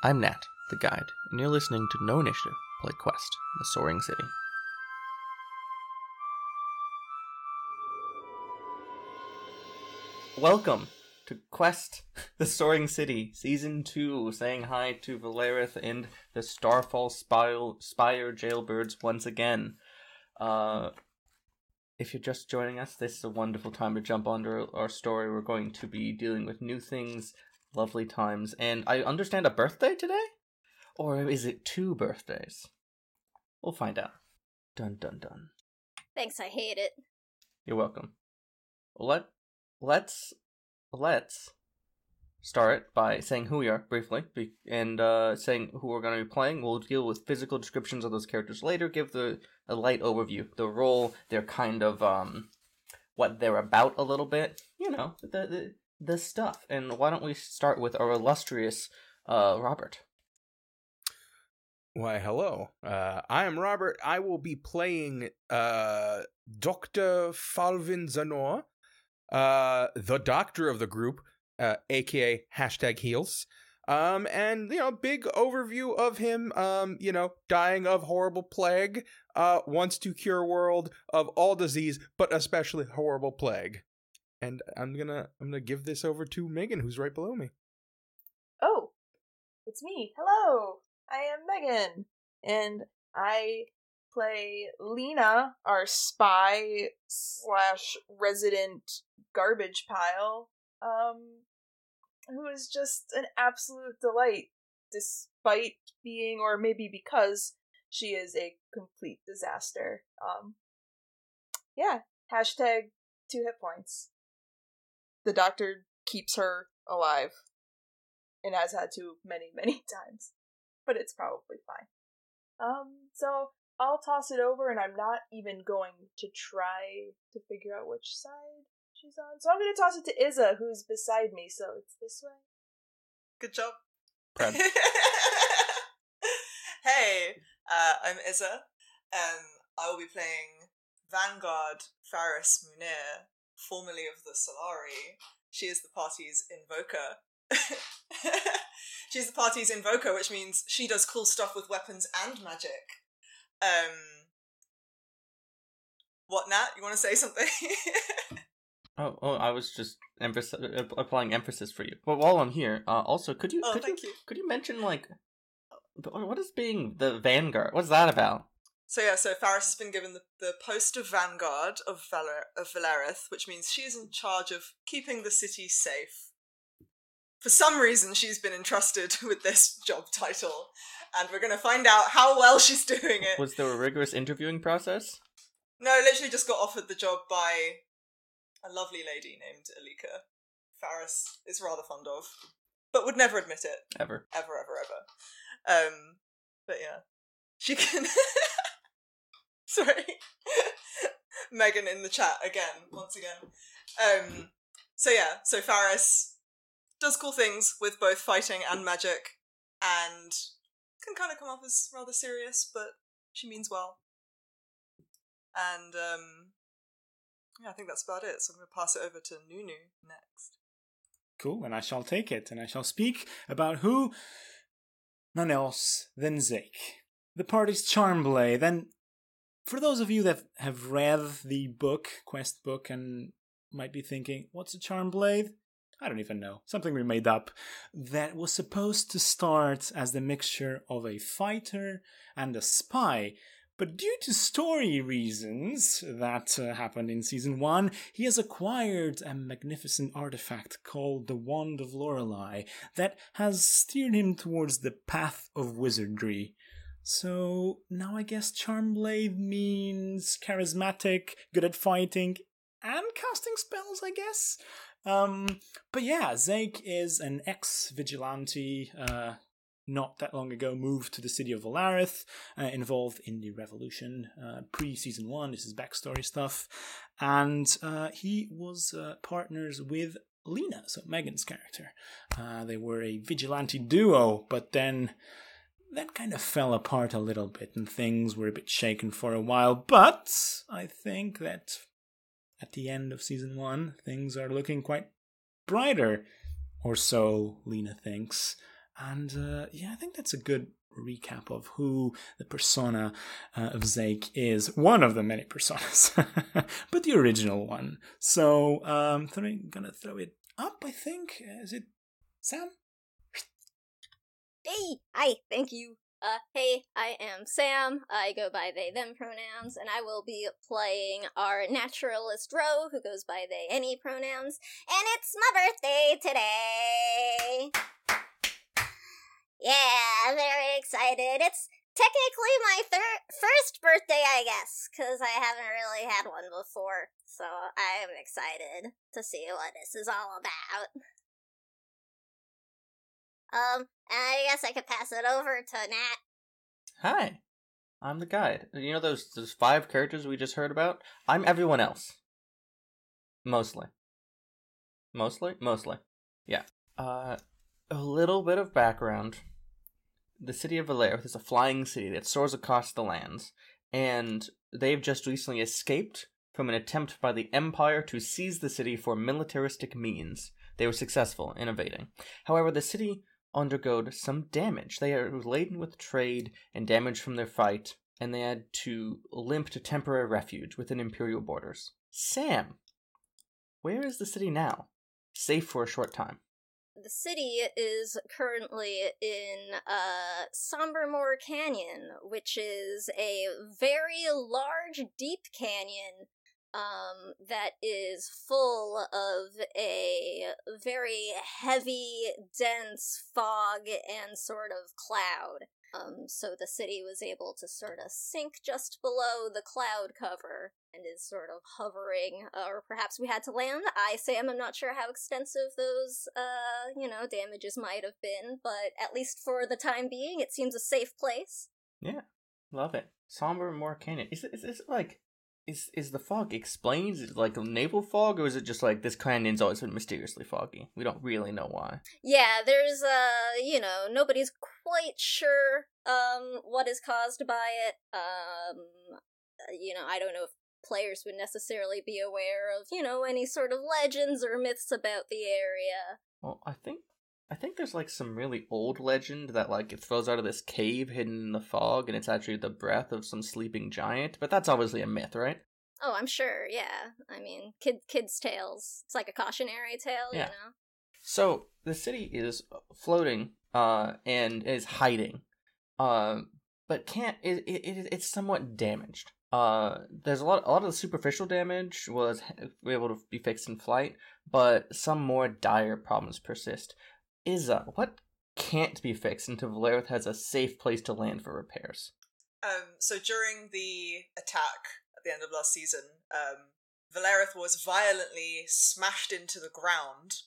I'm Nat, the guide, and you're listening to No Initiative Play Quest, the Soaring City. Welcome to Quest, the Soaring City, Season 2, saying hi to Valerith and the Starfall Spire, Spire jailbirds once again. Uh, if you're just joining us, this is a wonderful time to jump onto our story. We're going to be dealing with new things, lovely times, and I understand a birthday today? Or is it two birthdays? We'll find out. Dun dun dun. Thanks, I hate it. You're welcome. Let let's let's start by saying who we are briefly be- and uh, saying who we're going to be playing. We'll deal with physical descriptions of those characters later. Give the a light overview, the role, their kind of um, what they're about a little bit. You know, the the, the stuff. And why don't we start with our illustrious uh, Robert? Why, hello. Uh, I am Robert. I will be playing uh, Dr. Falvin Zanor, uh, the doctor of the group, uh, aka hashtag heals. Um, and, you know, big overview of him, um, you know, dying of horrible plague, uh, wants to cure world of all disease, but especially horrible plague. And I'm gonna, I'm gonna give this over to Megan, who's right below me. Oh, it's me. Hello, I am Megan, and I play Lena, our spy slash resident garbage pile, um, who is just an absolute delight, despite being, or maybe because she is a complete disaster. Um, yeah, hashtag two hit points. The doctor keeps her alive and has had to many, many times. But it's probably fine. Um, so I'll toss it over and I'm not even going to try to figure out which side she's on. So I'm gonna toss it to Iza, who's beside me, so it's this way. Good job. Proud. hey, uh, I'm Iza, and I will be playing Vanguard Faris Munir, formerly of the Solari. She is the party's invoker. She's the party's invoker, which means she does cool stuff with weapons and magic. Um, what, Nat? You want to say something? Oh, oh, I was just emphasis- applying emphasis for you. But while I'm here, uh, also could you Oh, could you, you. could you mention like uh, what is being the vanguard? What's that about? So yeah, so Faris has been given the, the post of Vanguard of Valer- of Valerith, which means she is in charge of keeping the city safe. For some reason, she's been entrusted with this job title, and we're going to find out how well she's doing it. Was there a rigorous interviewing process? No, literally just got offered the job by a lovely lady named Alika. Faris is rather fond of, but would never admit it. Ever? ever, ever, ever. Um, but yeah, she can. Sorry, Megan in the chat again, once again. Um, so yeah, so Faris does cool things with both fighting and magic, and can kind of come off as rather serious, but she means well. And um, yeah, I think that's about it. So I'm going to pass it over to Nunu next. Cool, and I shall take it, and I shall speak about who? None else than Zake, the party's charm blade. And for those of you that have read the book, quest book, and might be thinking, what's a charm blade? I don't even know. Something we made up that was supposed to start as the mixture of a fighter and a spy. But due to story reasons that uh, happened in season one, he has acquired a magnificent artifact called the Wand of Lorelei that has steered him towards the path of wizardry. So now I guess Charmblade means charismatic, good at fighting, and casting spells, I guess. Um, but yeah, Zake is an ex vigilante, uh, not that long ago moved to the city of Valerith, uh, involved in the revolution uh, pre season one. This is backstory stuff. And uh, he was uh, partners with Lena, so Megan's character. Uh, they were a vigilante duo, but then that kind of fell apart a little bit and things were a bit shaken for a while. But I think that at the end of season one, things are looking quite brighter, or so Lena thinks. And uh, yeah, I think that's a good recap of who the persona uh, of Zake is. One of the many personas, but the original one. So um, I'm gonna throw it up. I think is it Sam? Hey, hi, thank you. Uh, hey, I am Sam. I go by they, them pronouns, and I will be playing our naturalist Ro, who goes by they, any pronouns. And it's my birthday today! Yeah, very excited. It's technically my thir- first birthday, I guess, because I haven't really had one before. So I am excited to see what this is all about. Um, I guess I could pass it over to Nat. Hi, I'm the guide. You know those those five characters we just heard about? I'm everyone else. Mostly. Mostly? Mostly. Yeah. Uh, a little bit of background. The city of Valerith is a flying city that soars across the lands, and they've just recently escaped from an attempt by the Empire to seize the city for militaristic means. They were successful in evading. However, the city undergone some damage. They are laden with trade and damage from their fight, and they had to limp to temporary refuge within Imperial borders. Sam, where is the city now? Safe for a short time. The city is currently in uh, Sombermore Canyon, which is a very large, deep canyon um, that is full of a very heavy, dense fog and sort of cloud. Um, so the city was able to sort of sink just below the cloud cover and is sort of hovering, or perhaps we had to land. I, Sam, I'm not sure how extensive those, uh, you know, damages might have been, but at least for the time being, it seems a safe place. Yeah, love it. Sombermore Canyon. Is is it like is is the fog explained? Is it like a naval fog, or is it just like this canyon's always been mysteriously foggy? We don't really know why. Yeah, there's uh, you know, nobody's quite sure um what is caused by it. Um, you know, I don't know if players would necessarily be aware of, you know, any sort of legends or myths about the area. Well, I think I think there's like some really old legend that like it throws out of this cave hidden in the fog and it's actually the breath of some sleeping giant, but that's obviously a myth, right? Oh, I'm sure. Yeah. I mean, kid kids tales. It's like a cautionary tale, Yeah. you know. So the city is floating uh and is hiding. Uh but can't it, it it's somewhat damaged. Uh there's a lot a lot of the superficial damage was able to be fixed in flight, but some more dire problems persist. Isa, what can't be fixed until Valerith has a safe place to land for repairs? Um, so during the attack at the end of last season, um, Valerith was violently smashed into the ground.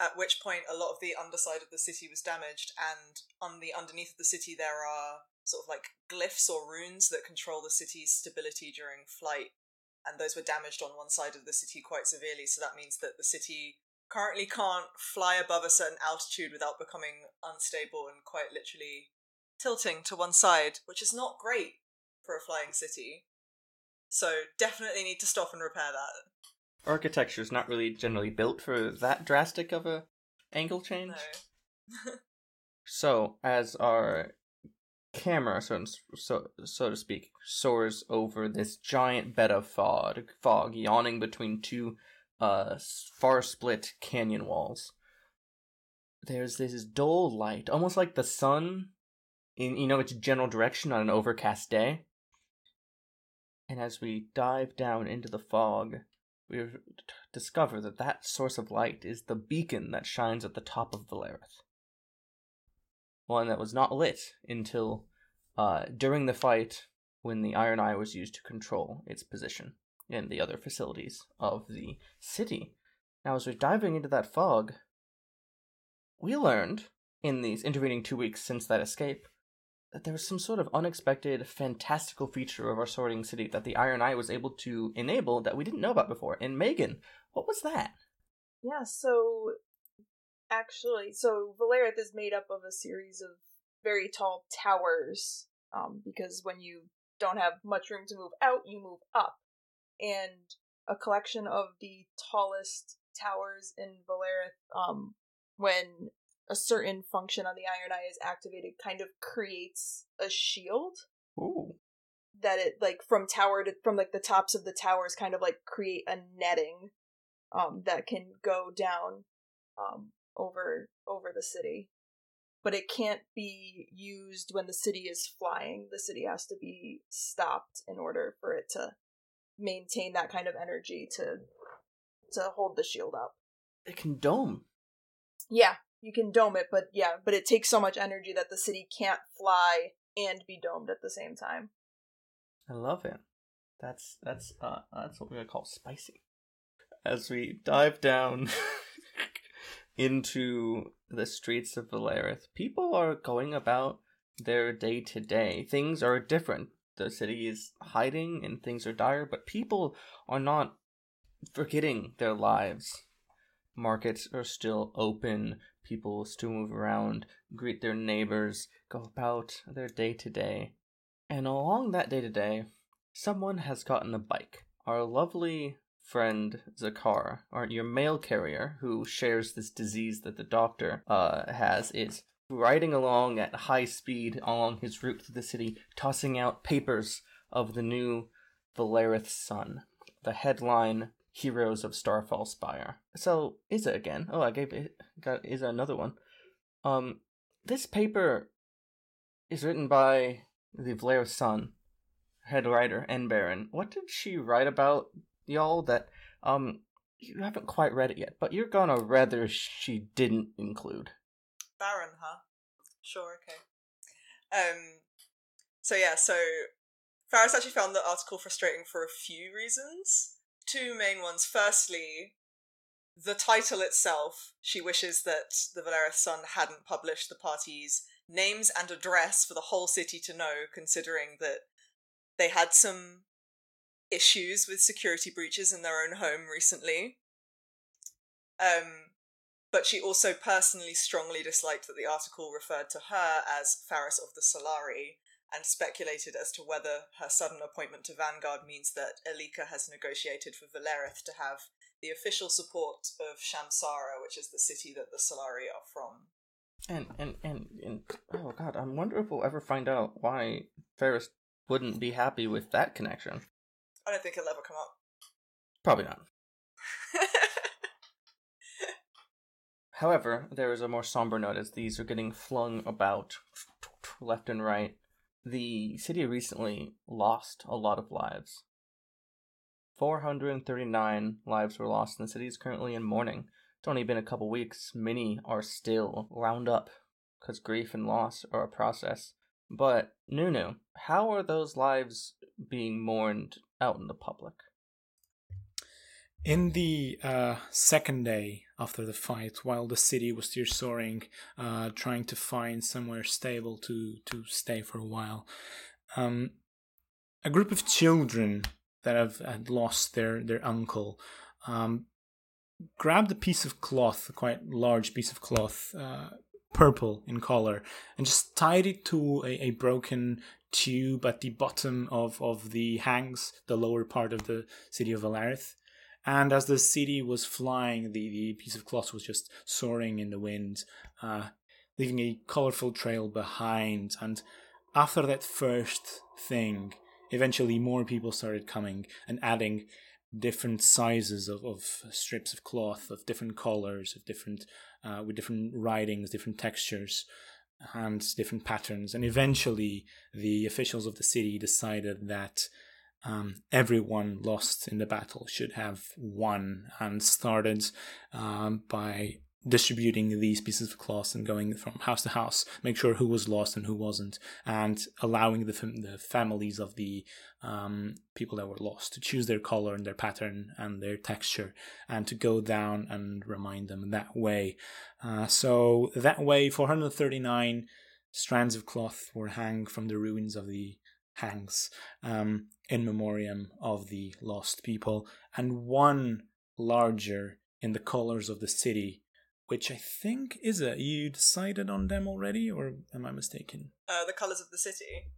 At which point, a lot of the underside of the city was damaged, and on the underneath of the city, there are sort of like glyphs or runes that control the city's stability during flight. And those were damaged on one side of the city quite severely. So that means that the city currently can't fly above a certain altitude without becoming unstable and quite literally tilting to one side, which is not great for a flying city. So definitely need to stop and repair that. Architecture is not really generally built for that drastic of a angle change. No. So, as our camera, so so so to speak, soars over this giant bed of fog, fog yawning between two uh far split canyon walls. There's this dull light, almost like the sun in you know its general direction on an overcast day. And as we dive down into the fog, we discover that that source of light is the beacon that shines at the top of Valerith. One that was not lit until uh, during the fight when the Iron Eye was used to control its position in the other facilities of the city. Now, as we're diving into that fog, we learned in these intervening two weeks since that escape that there was some sort of unexpected, fantastical feature of our sorting city that the Iron Eye was able to enable that we didn't know about before. And Megan, what was that? Yeah, so actually, so Valerith is made up of a series of very tall towers, um, because when you don't have much room to move out, you move up. And a collection of the tallest towers in Valerith, um, when a certain function on the iron eye is activated kind of creates a shield. Ooh. that it like from tower to from like the tops of the towers kind of like create a netting um that can go down um over over the city. But it can't be used when the city is flying. The city has to be stopped in order for it to maintain that kind of energy to to hold the shield up It can dome. yeah you can dome it but yeah but it takes so much energy that the city can't fly and be domed at the same time I love it. That's that's uh that's what we're gonna call spicy. As we dive down into the streets of Valerith, people are going about their day to day. Things are different. The city is hiding and things are dire, but people are not forgetting their lives. Markets are still open. People still move around, greet their neighbors, go about their day to day. And along that day to day, someone has gotten a bike. Our lovely friend Zakar, our your mail carrier who shares this disease that the doctor uh, has, is riding along at high speed along his route through the city, tossing out papers of the new Valerith Sun. The headline Heroes of Starfall Spire. So Isa again. Oh, I gave it got Isa another one. Um this paper is written by the Valerith Sun, head writer and Baron. What did she write about y'all that um you haven't quite read it yet, but you're gonna rather she didn't include. Baron, huh? Sure, okay. Um, so yeah, so Faris actually found the article frustrating for a few reasons. Two main ones. Firstly, the title itself. She wishes that the Valerith Sun hadn't published the party's names and address for the whole city to know, considering that they had some issues with security breaches in their own home recently. Um, but she also personally strongly disliked that the article referred to her as Faris of the Solari and speculated as to whether her sudden appointment to Vanguard means that Elika has negotiated for Valerith to have the official support of Shamsara, which is the city that the Solari are from. And and and, and oh god, I wonder if we'll ever find out why Faris wouldn't be happy with that connection. I don't think it'll ever come up. Probably not. However, there is a more somber note as these are getting flung about left and right. The city recently lost a lot of lives. 439 lives were lost, and the city is currently in mourning. It's only been a couple weeks. Many are still wound up because grief and loss are a process. But, Nunu, how are those lives being mourned out in the public? In the uh, second day after the fight, while the city was still soaring, uh, trying to find somewhere stable to, to stay for a while, um, a group of children that have had lost their, their uncle um, grabbed a piece of cloth, a quite large piece of cloth, uh, purple in color, and just tied it to a, a broken tube at the bottom of, of the hangs, the lower part of the city of Valerith. And as the city was flying, the, the piece of cloth was just soaring in the wind, uh, leaving a colorful trail behind. And after that first thing, eventually more people started coming and adding different sizes of, of strips of cloth of different colors, of different uh, with different writings, different textures, and different patterns. And eventually, the officials of the city decided that um, everyone lost in the battle should have won and started um, by distributing these pieces of cloth and going from house to house, make sure who was lost and who wasn't, and allowing the, fam- the families of the um, people that were lost to choose their color and their pattern and their texture and to go down and remind them that way. Uh, so that way, 439 strands of cloth were hung from the ruins of the hangs um, in memoriam of the lost people, and one larger in the colors of the city, which I think is it. You decided on them already, or am I mistaken? Uh, the colours of the city.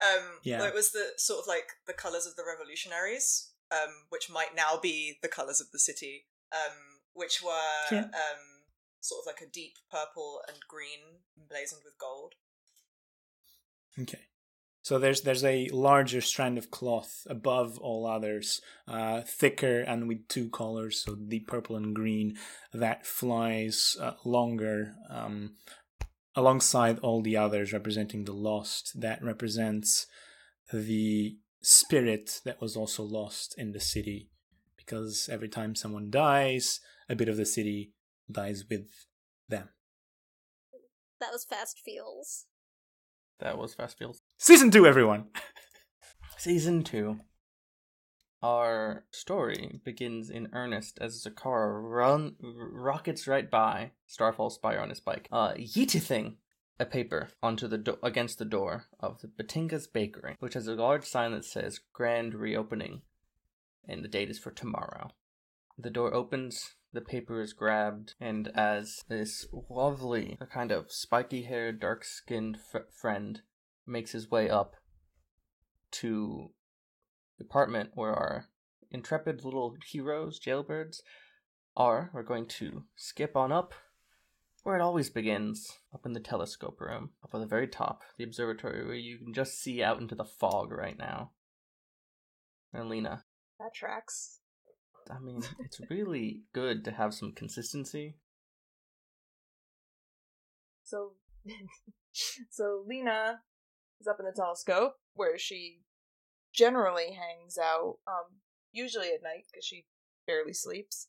Um, Yeah. well, it was the sort of like the colours of the revolutionaries, um, which might now be the colours of the city, um, which were Yeah. um, sort of like a deep purple and green emblazoned with gold. Okay. So there's there's a larger strand of cloth above all others, uh, thicker and with two colors, so deep purple and green, that flies uh, longer um, alongside all the others, representing the lost. That represents the spirit that was also lost in the city, because every time someone dies, a bit of the city dies with them. That was Fast Feels. That was Fastfield. Season two, everyone. Season 2. Our story begins in earnest as Zakara run rockets right by Starfall Spire on his bike, uh, yeetithing a paper onto the do- against the door of the Batinga's Bakery, which has a large sign that says "Grand Reopening," and the date is for tomorrow. The door opens, the paper is grabbed, and as this lovely, kind of spiky-haired, dark-skinned f- friend makes his way up to the apartment where our intrepid little heroes, jailbirds, are, we're going to skip on up where it always begins, up in the telescope room, up at the very top, the observatory where you can just see out into the fog right now. And Lena, That tracks. I mean, it's really good to have some consistency. So, so Lena is up in the telescope where she generally hangs out, um, usually at night because she barely sleeps.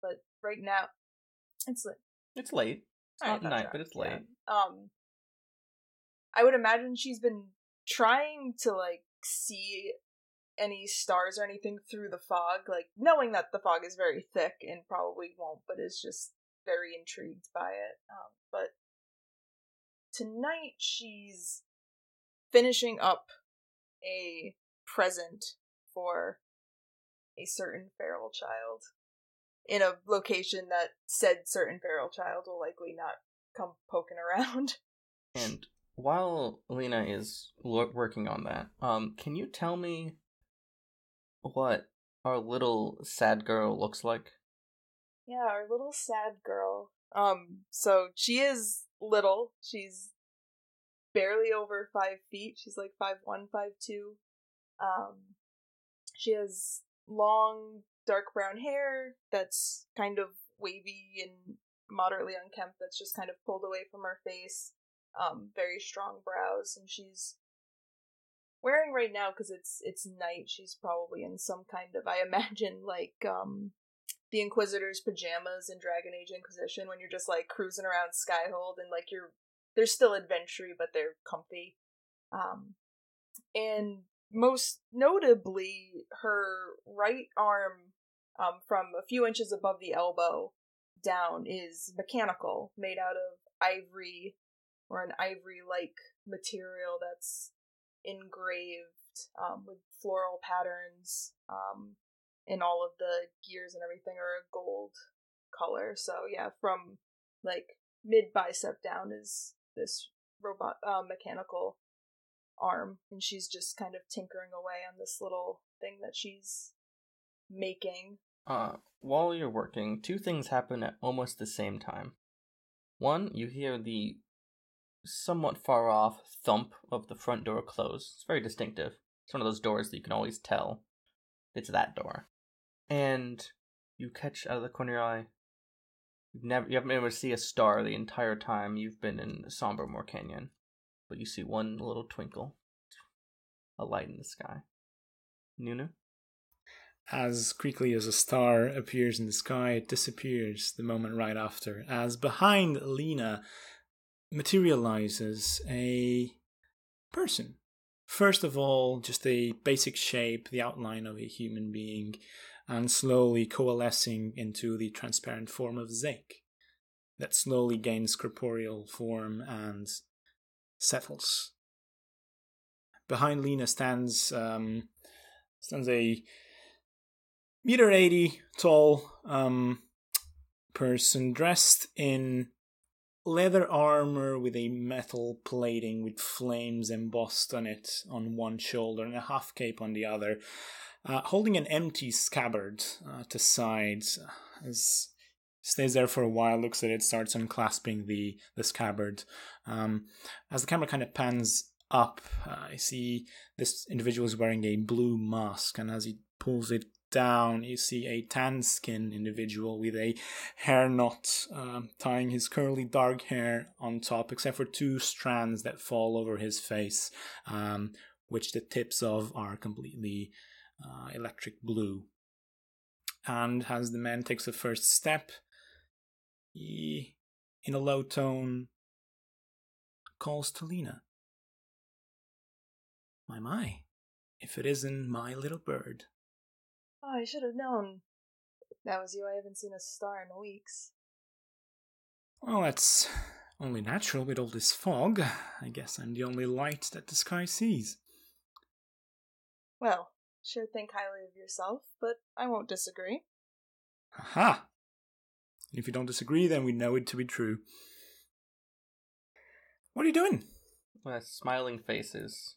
But right now, it's like It's late. It's not night, but it's yeah. late. Um, I would imagine she's been trying to like see any stars or anything through the fog, like knowing that the fog is very thick and probably won't, but is just very intrigued by it. Um, but tonight she's finishing up a present for a certain feral child in a location that said certain feral child will likely not come poking around. And while Lena is lo- working on that, um, can you tell me what our little sad girl looks like? Yeah, our little sad girl. Um, so she is little. She's barely over five feet. She's like five one, five two. Um, she has long, dark brown hair that's kind of wavy and moderately unkempt. That's just kind of pulled away from her face. Um, very strong brows, and she's wearing right now because it's it's night. She's probably in some kind of I imagine like um the Inquisitor's pajamas in Dragon Age Inquisition when you're just like cruising around Skyhold and like you're they're still adventure but they're comfy. Um and most notably her right arm um from a few inches above the elbow down is mechanical, made out of ivory or an ivory like material that's engraved um, with floral patterns um, and all of the gears and everything are a gold color. So yeah, from like mid bicep down is this robot uh, mechanical arm, and she's just kind of tinkering away on this little thing that she's making. Uh, while you're working, two things happen at almost the same time. One, you hear the somewhat far off thump of the front door close. It's very distinctive. It's one of those doors that you can always tell it's that door. And you catch out of the corner of your eye. Never, you haven't been able to see a star the entire time you've been in Sombermore Canyon, but you see one little twinkle, a light in the sky. Nunu. As quickly as a star appears in the sky, it disappears the moment right after, as behind Lena materializes a person. First of all, just a basic shape, the outline of a human being, and slowly coalescing into the transparent form of Zake, that slowly gains corporeal form and settles. Behind Lena stands um, stands a meter eighty tall um, person dressed in leather armor with a metal plating with flames embossed on it on one shoulder and a half cape on the other, uh, holding an empty scabbard uh, to sides as stays there for a while, looks at it, starts unclasping the the scabbard. Um, as the camera kind of pans up, uh, I see this individual is wearing a blue mask, and as he pulls it down, you see a tan skinned individual with a hair knot um, tying his curly dark hair on top, except for two strands that fall over his face, um, which the tips of are completely uh, electric blue. And as the man takes the first step, he, in a low tone, calls to Lena. My, my, if it isn't my little bird. Oh, I should have known. That was you. I haven't seen a star in weeks. Well, that's only natural with all this fog. I guess I'm the only light that the sky sees. Well, sure think highly of yourself, but I won't disagree. Aha! If you don't disagree, then we know it to be true. What are you doing? Uh, smiling faces.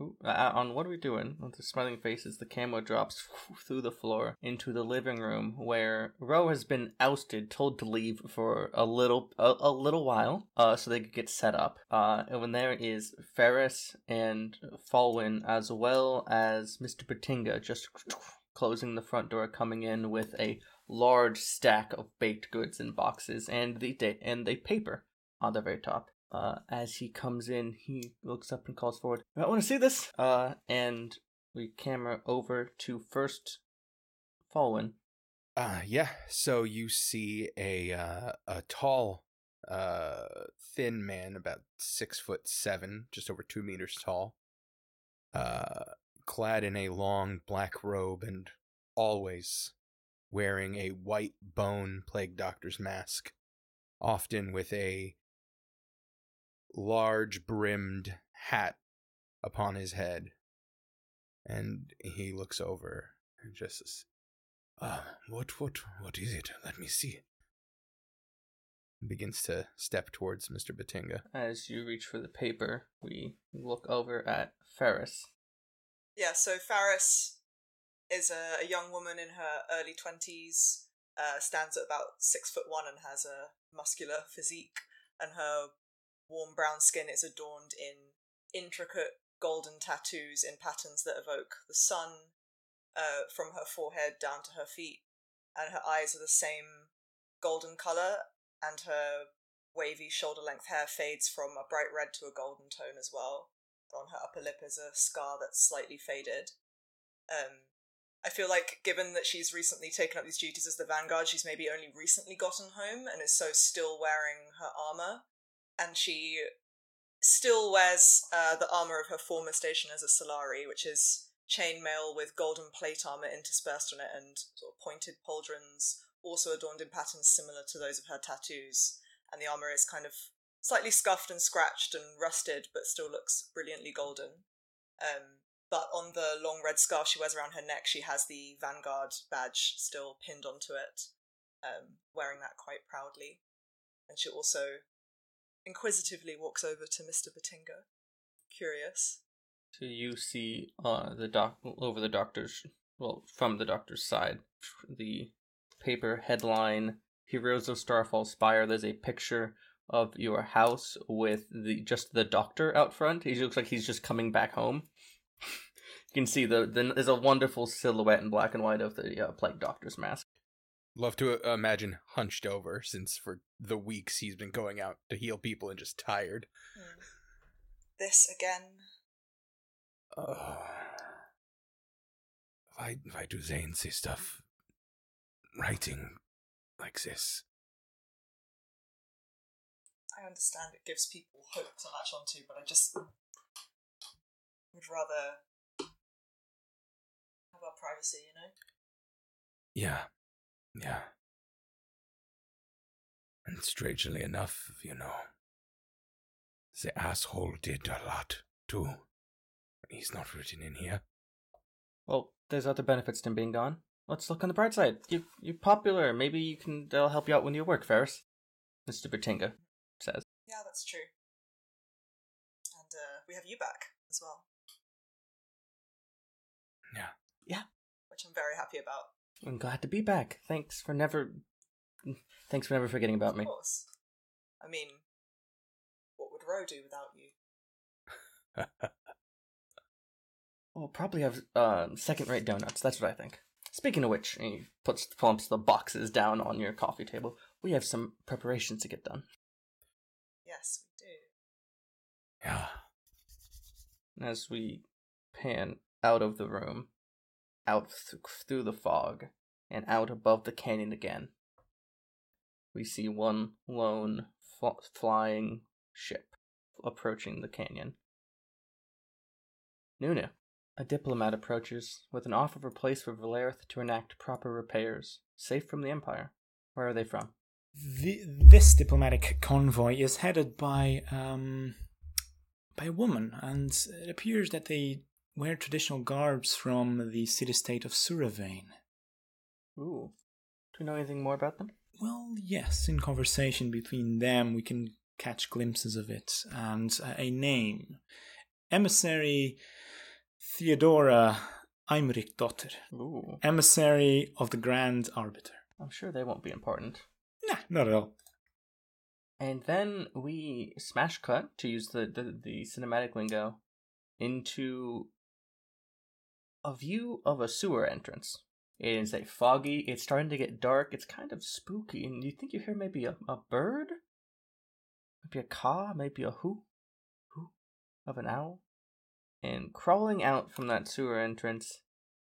Ooh, uh, on what are we doing? With the smiling faces, the camera drops through the floor into the living room where Ro has been ousted, told to leave for a little a, a little while, uh, so they could get set up. Uh, and when there is Faris and Falwyn, as well as Mr. Batinga, just closing the front door, coming in with a large stack of baked goods in boxes and the da- and the paper on the very top. Uh, as he comes in, he looks up and calls forward. I want to see this. Uh, and we camera over to first Falwyn. Uh yeah. So you see a uh, a tall, uh, thin man, about six foot seven, just over two meters tall, uh, clad in a long black robe and always wearing a white bone plague doctor's mask, often with a large brimmed hat upon his head. And he looks over and just says, uh, what, what, what is it? Let me see. Begins to step towards Mr. Batinga. As you reach for the paper, we look over at Faris. Yeah, so Faris is a, a young woman in her early 20s, uh, stands at about six foot one and has a muscular physique, and her warm brown skin is adorned in intricate golden tattoos in patterns that evoke the sun uh, from her forehead down to her feet, and her eyes are the same golden color, and her wavy shoulder length hair fades from a bright red to a golden tone as well. On her upper lip is a scar that's slightly faded. Um, I feel like, given that she's recently taken up these duties as the Vanguard, she's maybe only recently gotten home and is so still wearing her armor. And she still wears uh, the armor of her former station as a Solari, which is chainmail with golden plate armor interspersed on it and sort of pointed pauldrons, also adorned in patterns similar to those of her tattoos. And the armor is kind of slightly scuffed and scratched and rusted, but still looks brilliantly golden. Um, but on the long red scarf she wears around her neck, she has the Vanguard badge still pinned onto it, um, wearing that quite proudly. And she also inquisitively walks over to Mr. Batinga, curious. So you see uh, the doc over the doctor's well from the doctor's side the paper headline Heroes of Starfall Spire. There's a picture of your house with the just the doctor out front. He looks like he's just coming back home. you can see the, the there's a wonderful silhouette in black and white of the uh, plague doctor's mask. Love to uh, imagine hunched over, since for the weeks he's been going out to heal people and just tired. Hmm. This again. Uh, why, why do they insist of writing like this? I understand it gives people hope to latch onto, but I just would rather have our privacy, you know? Yeah, yeah. And strangely enough, you know, the asshole did a lot too. He's not written in here. Well, there's other benefits to him being gone. Let's look on the bright side. You you're popular. Maybe you can they'll help you out when you work, Faris. Mister Batinga says. Yeah, that's true. And uh, we have you back as well. Yeah. Yeah. Which I'm very happy about. I'm glad to be back. Thanks for never Thanks for never forgetting about me. Of course. I mean, what would Ro do without you? We'll probably have uh, second-rate donuts. That's what I think. Speaking of which, he puts plumps the boxes down on your coffee table. We have some preparations to get done. Yes, we do. Yeah. As we pan out of the room, out th- through the fog, and out above the canyon again, we see one lone fl- flying ship approaching the canyon. Nunu, a diplomat approaches with an offer of a place for Valerith to enact proper repairs, safe from the Empire. Where are they from? The, this diplomatic convoy is headed by um, by a woman, and it appears that they wear traditional garbs from the city-state of Suravane. Ooh. Do you know anything more about them? Well, yes, in conversation between them, we can catch glimpses of it, and uh, a name Emissary Theodora Eimrichdotter, Ooh. Emissary of the Grand Arbiter. I'm sure they won't be important. Nah, not at all. And then we smash cut, to use the, the, the cinematic lingo, into a view of a sewer entrance. It is a foggy, it's starting to get dark, it's kind of spooky, and you think you hear maybe a, a bird? Maybe a caw, maybe a who? Who? Of an owl? And crawling out from that sewer entrance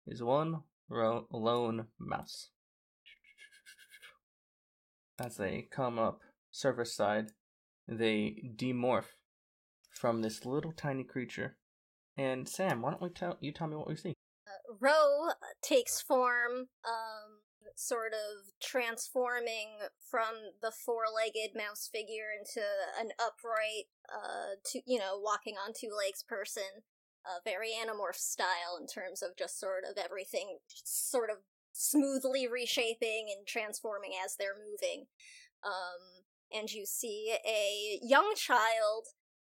is one ro- lone mouse. As they come up surface side, they demorph from this little tiny creature. And Sam, why don't we tell you tell me what we see? Uh, Ro takes form, um, sort of transforming from the four-legged mouse figure into an upright, uh, to you know, walking on two legs person. Uh, very Animorph style in terms of just sort of everything, sort of smoothly reshaping and transforming as they're moving. Um, and you see a young child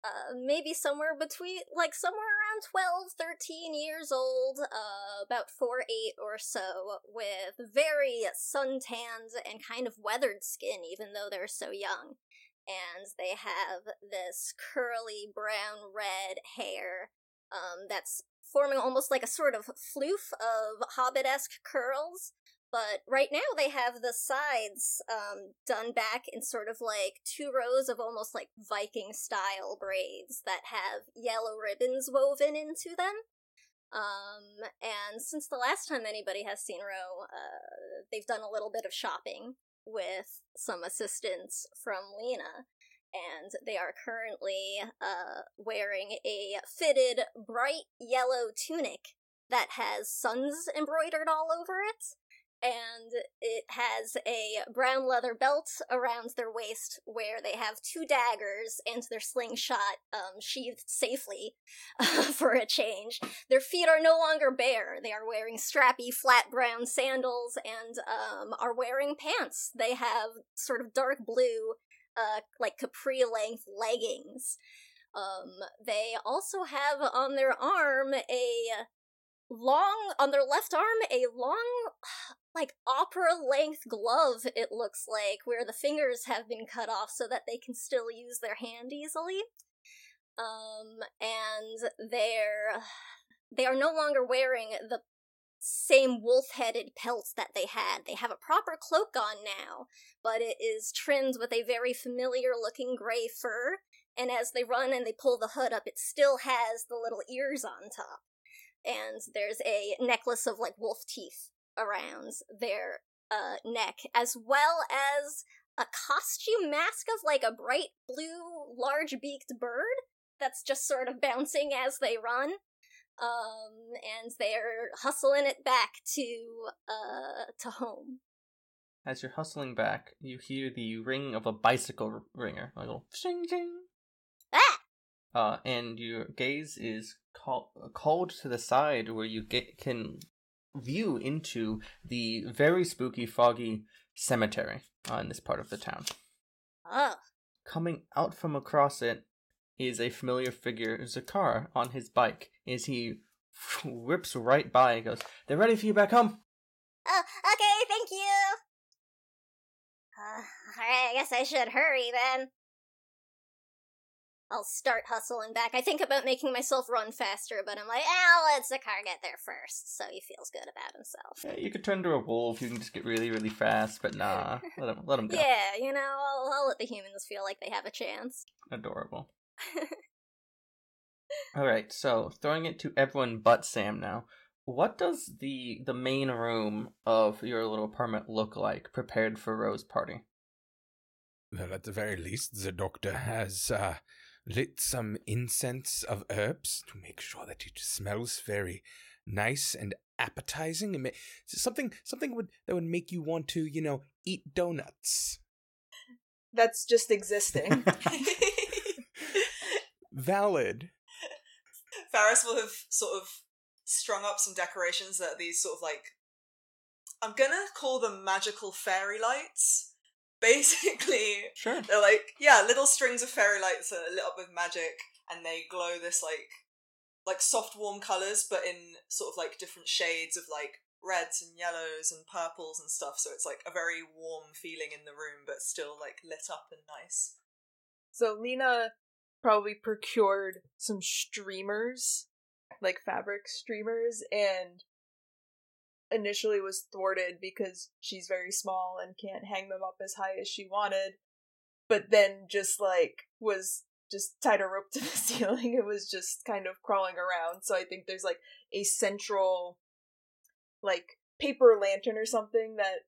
uh, maybe somewhere between, like somewhere around 12, 13 years old, uh, about 4, 8 or so, with very suntanned and kind of weathered skin, even though they're so young. And they have this curly brown red hair, um, that's forming almost like a sort of floof of hobbit esque curls, but right now they have the sides um, done back in sort of like two rows of almost like Viking style braids that have yellow ribbons woven into them. Um, and since the last time anybody has seen Ro, uh, they've done a little bit of shopping with some assistance from Lena, and they are currently uh, wearing a fitted bright yellow tunic that has suns embroidered all over it and it has a brown leather belt around their waist where they have two daggers and their slingshot um, sheathed safely uh, for a change. Their feet are no longer bare. They are wearing strappy, flat brown sandals and um, are wearing pants. They have sort of dark blue, uh, like capri length leggings. Um, they also have on their arm a long on their left arm a long like opera length glove it looks like where the fingers have been cut off so that they can still use their hand easily. Um and they're they are no longer wearing the same wolf-headed pelts that they had. They have a proper cloak on now but it is trimmed with a very familiar looking gray fur and as they run and they pull the hood up it still has the little ears on top. And there's a necklace of like wolf teeth around their uh, neck, as well as a costume mask of like a bright blue, large beaked bird that's just sort of bouncing as they run. Um, and they're hustling it back to uh to home. As you're hustling back, you hear the ring of a bicycle ringer, a little shing shing. Ah! Uh, and your gaze is call- called to the side where you get can view into the very spooky, foggy cemetery uh, in this part of the town. Oh, Coming out from across it is a familiar figure, Zakar, on his bike. As he whips right by and goes, They're ready for you back home. oh, okay, thank you. alright, I guess I should hurry then. I'll start hustling back. I think about making myself run faster, but I'm like, ah, let the car get there first, so he feels good about himself. Yeah, you could turn into a wolf. You can just get really, really fast, but nah, let him, let him go. Yeah, you know, I'll, I'll let the humans feel like they have a chance. Adorable. All right, so throwing it to everyone but Sam now. What does the the main room of your little apartment look like, prepared for Ro's party? Well, at the very least, the doctor has uh, lit some incense of herbs to make sure that it smells very nice and appetizing, and something something would that would make you want to, you know, eat donuts. That's just existing. Valid. Faris will have sort of strung up some decorations that are these sort of like I'm gonna call them magical fairy lights. Basically, Sure. they're like yeah, little strings of fairy lights that are lit up with magic, and they glow this like like soft warm colors, but in sort of like different shades of like reds and yellows and purples and stuff. So it's like a very warm feeling in the room, but still like lit up and nice. so Lena probably procured some streamers, like fabric streamers, and initially was thwarted because she's very small and can't hang them up as high as she wanted. But then just like was just tied a rope to the ceiling. It was just kind of crawling around. So I think there's like a central like paper lantern or something that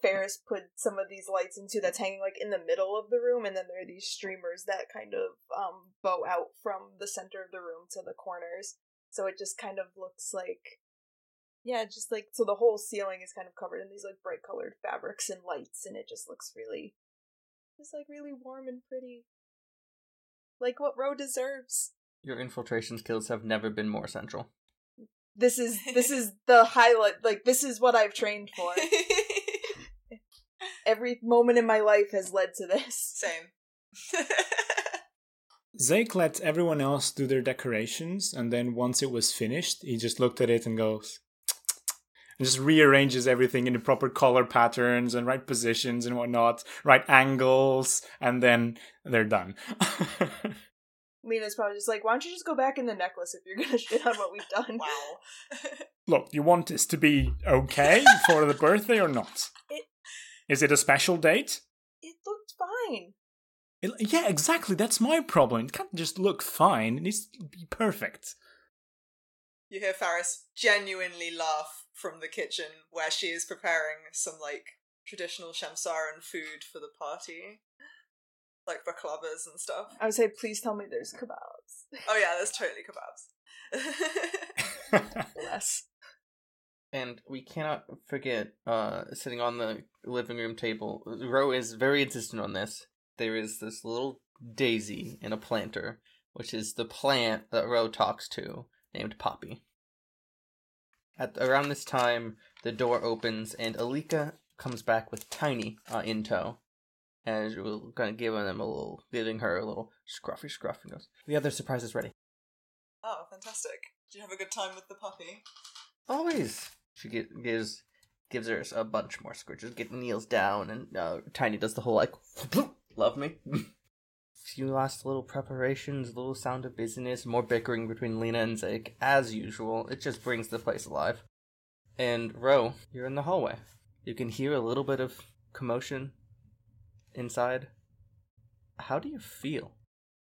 Faris put some of these lights into that's hanging like in the middle of the room, and then there are these streamers that kind of um bow out from the center of the room to the corners. So it just kind of looks like yeah, just like so the whole ceiling is kind of covered in these like bright colored fabrics and lights, and it just looks really just like really warm and pretty. Like what Ro deserves. Your infiltration skills have never been more central. This is this is the highlight like this is what I've trained for. Every moment in my life has led to this. Same. Zake let everyone else do their decorations, and then once it was finished, he just looked at it and goes, and just rearranges everything in the proper color patterns and right positions and whatnot, right angles, and then they're done. Lena's probably just like, why don't you just go back in the necklace if you're gonna shit on what we've done? wow. Look, you want this to be okay for the birthday or not? It- Is it a special date? It looked fine. It- yeah, exactly. That's my problem. It can't just look fine. It needs to be perfect. You hear Faris genuinely laugh from the kitchen where she is preparing some like traditional Shamsaran food for the party. Like baklavas and stuff. I would say, please tell me there's kebabs. Oh yeah, there's totally kebabs. Bless. And we cannot forget, uh, sitting on the living room table, Ro is very insistent on this. There is this little daisy in a planter, which is the plant that Ro talks to, named Poppy. At around this time, the door opens and Alika comes back with Tiny uh, in tow, and we're gonna give them a little, giving her a little scruffy scruff, and goes, "The other surprise is ready." oh, fantastic. Did you have a good time with the puppy? Always. She get, gives gives her a bunch more squirches. Get kneels down, and uh, Tiny does the whole like, love me. Few last little preparations, little sound of busyness, more bickering between Lena and Zake, as usual. It just brings the place alive. And Ro, you're in the hallway. You can hear a little bit of commotion inside. How do you feel?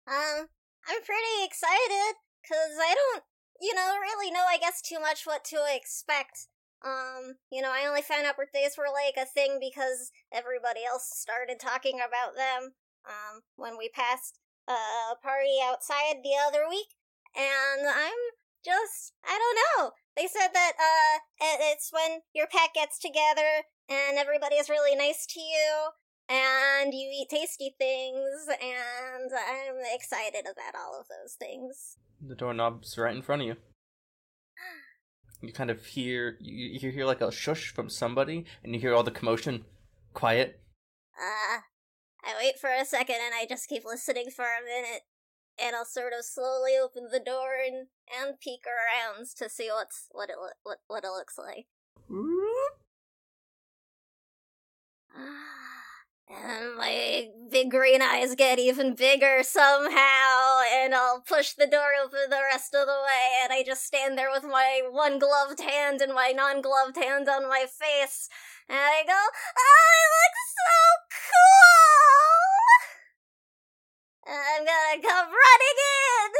Um, I'm pretty excited because I don't, you know, really know, I guess, too much what to expect. Um, you know, I only found out birthdays were like a thing because everybody else started talking about them. Um, when we passed a party outside the other week, and I'm just, I don't know. They said that uh, it's when your pack gets together and everybody is really nice to you, and you eat tasty things, and I'm excited about all of those things. The doorknob's right in front of you. You kind of hear you, you hear like a shush from somebody, and you hear all the commotion. Quiet. Uh, I wait for a second and I just keep listening for a minute, and I'll sort of slowly open the door and, and peek around to see what's what it lo- what what it looks like. My big green eyes get even bigger somehow, and I'll push the door open the rest of the way, and I just stand there with my one gloved hand and my non gloved hand on my face, and I go, Oh, I look so cool! And I'm gonna come running in!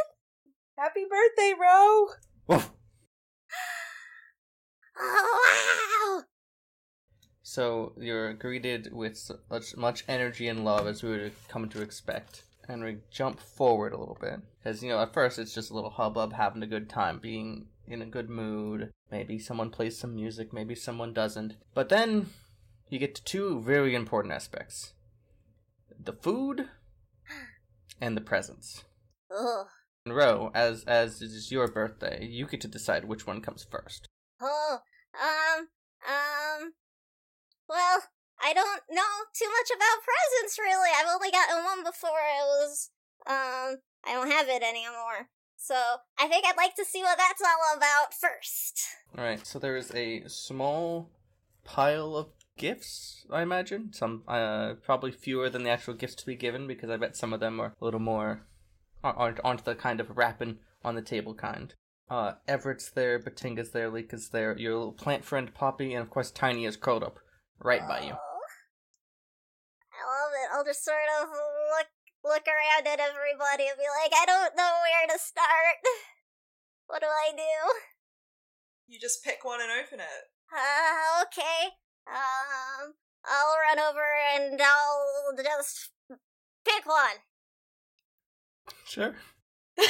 Happy birthday, Ro! Woof. Oh, wow! So you're greeted with much, much energy and love as we would come to expect. And we jump forward a little bit. Because, you know, at first it's just a little hubbub, having a good time, being in a good mood. Maybe someone plays some music, maybe someone doesn't. But then you get to two very important aspects the food and the presents. Ugh. Ro, as as it is your birthday, you get to decide which one comes first. Oh, um, um, well, I don't know too much about presents, really. I've only gotten one before it was, um, I don't have it anymore. So, I think I'd like to see what that's all about first. Alright, so there is a small pile of gifts, I imagine. Some, uh, probably fewer than the actual gifts to be given because I bet some of them are a little more, aren't, aren't the kind of wrapping on the table kind. Uh, Everett's there, Batinga's there, Lika's there, your little plant friend Poppy, and of course Tiny is curled up right by you. Oh. I love it. I'll just sort of look look around at everybody and be like, I don't know where to start. What do I do? You just pick one and open it. Uh, okay. Um, I'll run over and I'll just pick one. Sure.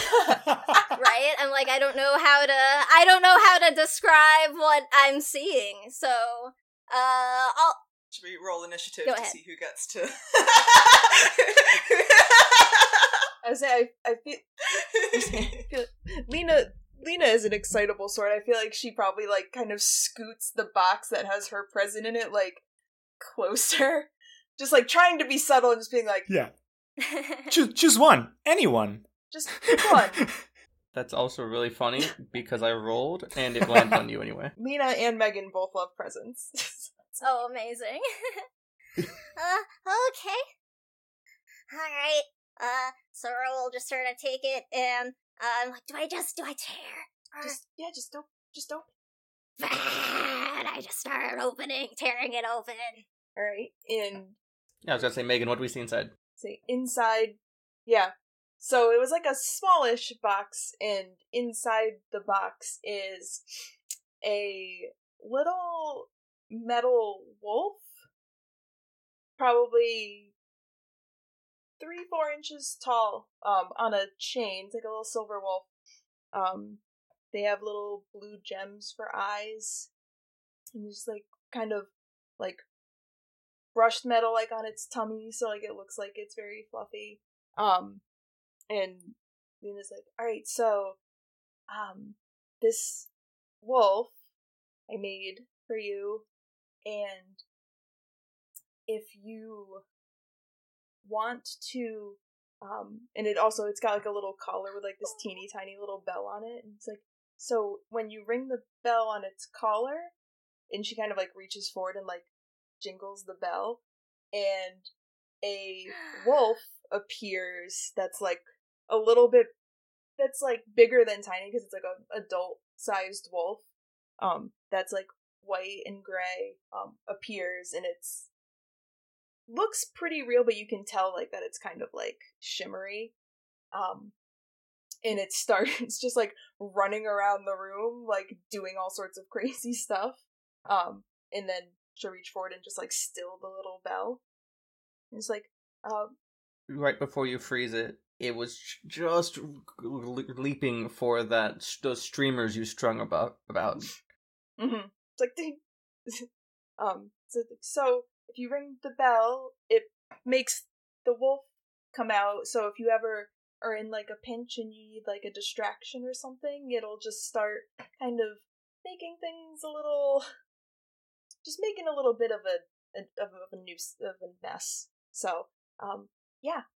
Right? I'm like, I don't know how to. I don't know how to describe what I'm seeing. So, uh, I'll. Should we roll initiative Go to ahead. see who gets to? I was saying, I, I feel, I feel Lena Lena is an excitable sort. I feel like she probably like kind of scoots the box that has her present in it like closer, just like trying to be subtle and just being like, yeah. Choose, choose one. Anyone. just pick one. That's also really funny because I rolled and it landed on you anyway. Lena and Megan both love presents. Oh, amazing. uh, okay. Alright. Uh, so Ro will just sort of take it and, uh, I'm like, do I just, do I tear? Or- just yeah, just don't, just don't. and I just start opening, tearing it open. All right, and Yeah, I was gonna say, Megan, what do we see inside? say inside yeah so it was like a smallish box and inside the box is a little metal wolf probably three four inches tall um on a chain it's like a little silver wolf. Um they have little blue gems for eyes and just like kind of like brushed metal like on its tummy so like it looks like it's very fluffy. Um and Lena's like all right so um this wolf i made for you and if you want to um and it also it's got like a little collar with like this teeny tiny little bell on it and it's like so when you ring the bell on its collar and she kind of like reaches forward and like jingles the bell and a wolf appears that's like a little bit that's like bigger than tiny because it's like a adult sized wolf um that's like white and gray um appears and it's looks pretty real but you can tell like that it's kind of like shimmery um and it starts just like running around the room like doing all sorts of crazy stuff um and then she'll reach forward and just like still the little bell and it's like um Right before you freeze it, it was just leaping for that those streamers you strung about about. Mm-hmm. It's like ding. um. So, so if you ring the bell, it makes the wolf come out. So if you ever are in like a pinch and you need like a distraction or something, it'll just start kind of making things a little, just making a little bit of a, a of a noose of a mess. So um yeah,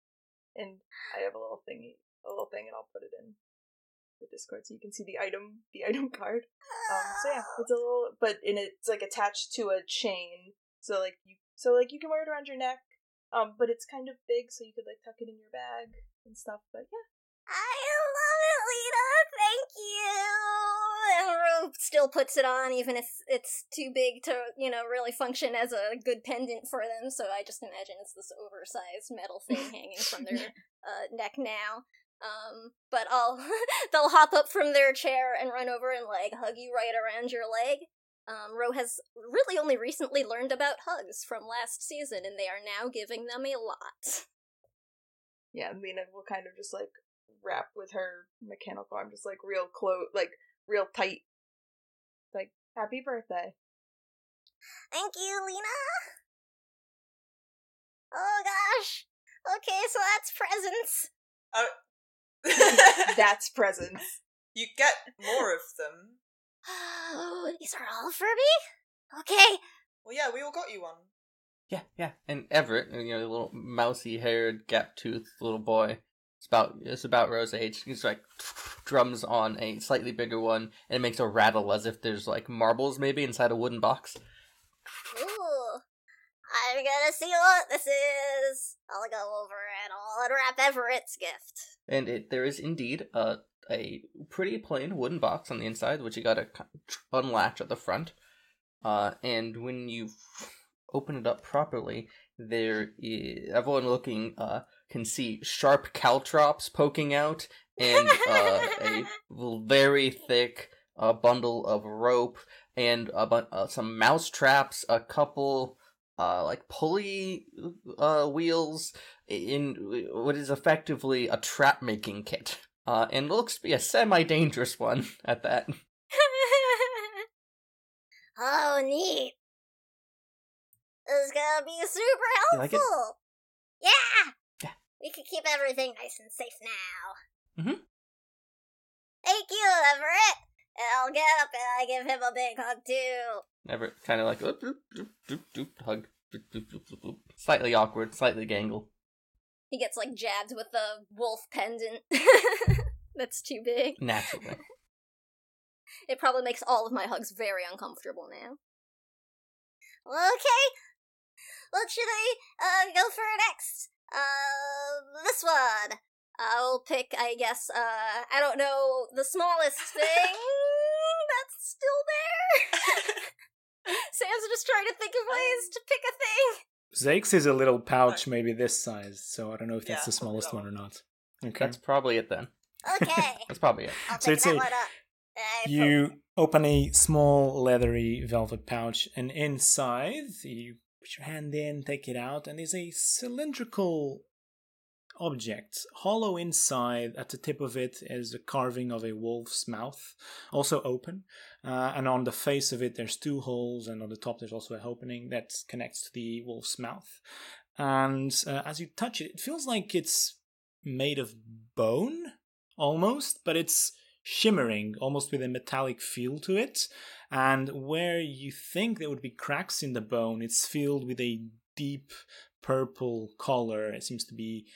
and I have a little thingy, a little thing, and I'll put it in the Discord so you can see the item, the item card. Um, so yeah, it's a little, but in it's like attached to a chain, so like you, so like you can wear it around your neck. Um, but it's kind of big, so you could like tuck it in your bag and stuff. But yeah, I love it, Lena. Thank you. And Ro still puts it on, even if it's too big to, you know, really function as a good pendant for them. So I just imagine it's this oversized metal thing hanging from their uh, neck now. Um, but I'll they'll hop up from their chair and run over and like hug you right around your leg. Um, Ro has really only recently learned about hugs from last season, and they are now giving them a lot. yeah. Lena will kind of just like wrap with her mechanical arm, just like real close, like real tight. Like happy birthday. Thank you, Lena. Oh gosh. Okay, so that's presents. That's presents. you get more of them. Oh, these are all for me? Okay. Well, yeah, we all got you one. Yeah, yeah. And Everett, you know, the little mousy haired, gap toothed little boy. It's about it's about Ro's age. He's like drums on a slightly bigger one, and it makes a rattle as if there's like marbles maybe inside a wooden box. Ooh. I'm gonna see what this is. I'll go over and I'll unwrap Everett's gift. And it there is indeed a a pretty plain wooden box on the inside, which you gotta unlatch at the front. Uh, and when you open it up properly, there is, everyone looking uh can see sharp caltrops poking out and uh, a very thick uh, bundle of rope and bu- uh, some mouse traps, a couple uh, like pulley uh, wheels in what is effectively a trap making kit. Uh, and looks to be a semi dangerous one at that. oh, neat. This is gonna be super You like helpful. Yeah. Yeah. We can keep everything nice and safe now. Mhm. Thank you, Everett. And I'll get up and I give him a big hug too. Never kind of like oop, doop, doop, doop, doop, hug, slightly awkward, slightly gangle. He gets like jabbed with the wolf pendant. That's too big. Naturally. It probably makes all of my hugs very uncomfortable now. Okay. What should I uh, go for next? Uh, this one. I'll pick, I guess, uh, I don't know, the smallest thing that's still there. Sam's just trying to think of ways to pick a thing. Zake's is a little pouch, maybe this size, so I don't know if that's Yeah, the smallest one or not. Okay. That's probably it then. Okay. That's probably it. I'll So pick it's that a- one up. I put- You open a small leathery velvet pouch, and inside you put your hand in, take it out, and there's a cylindrical object, hollow inside. At the tip of it is a carving of a wolf's mouth, also open. Uh, and on the face of it, there's two holes, and on the top, there's also an opening that connects to the wolf's mouth. And uh, as you touch it, it feels like it's made of bone, almost, but it's shimmering, almost with a metallic feel to it. And where you think there would be cracks in the bone, it's filled with a deep purple color. It seems to be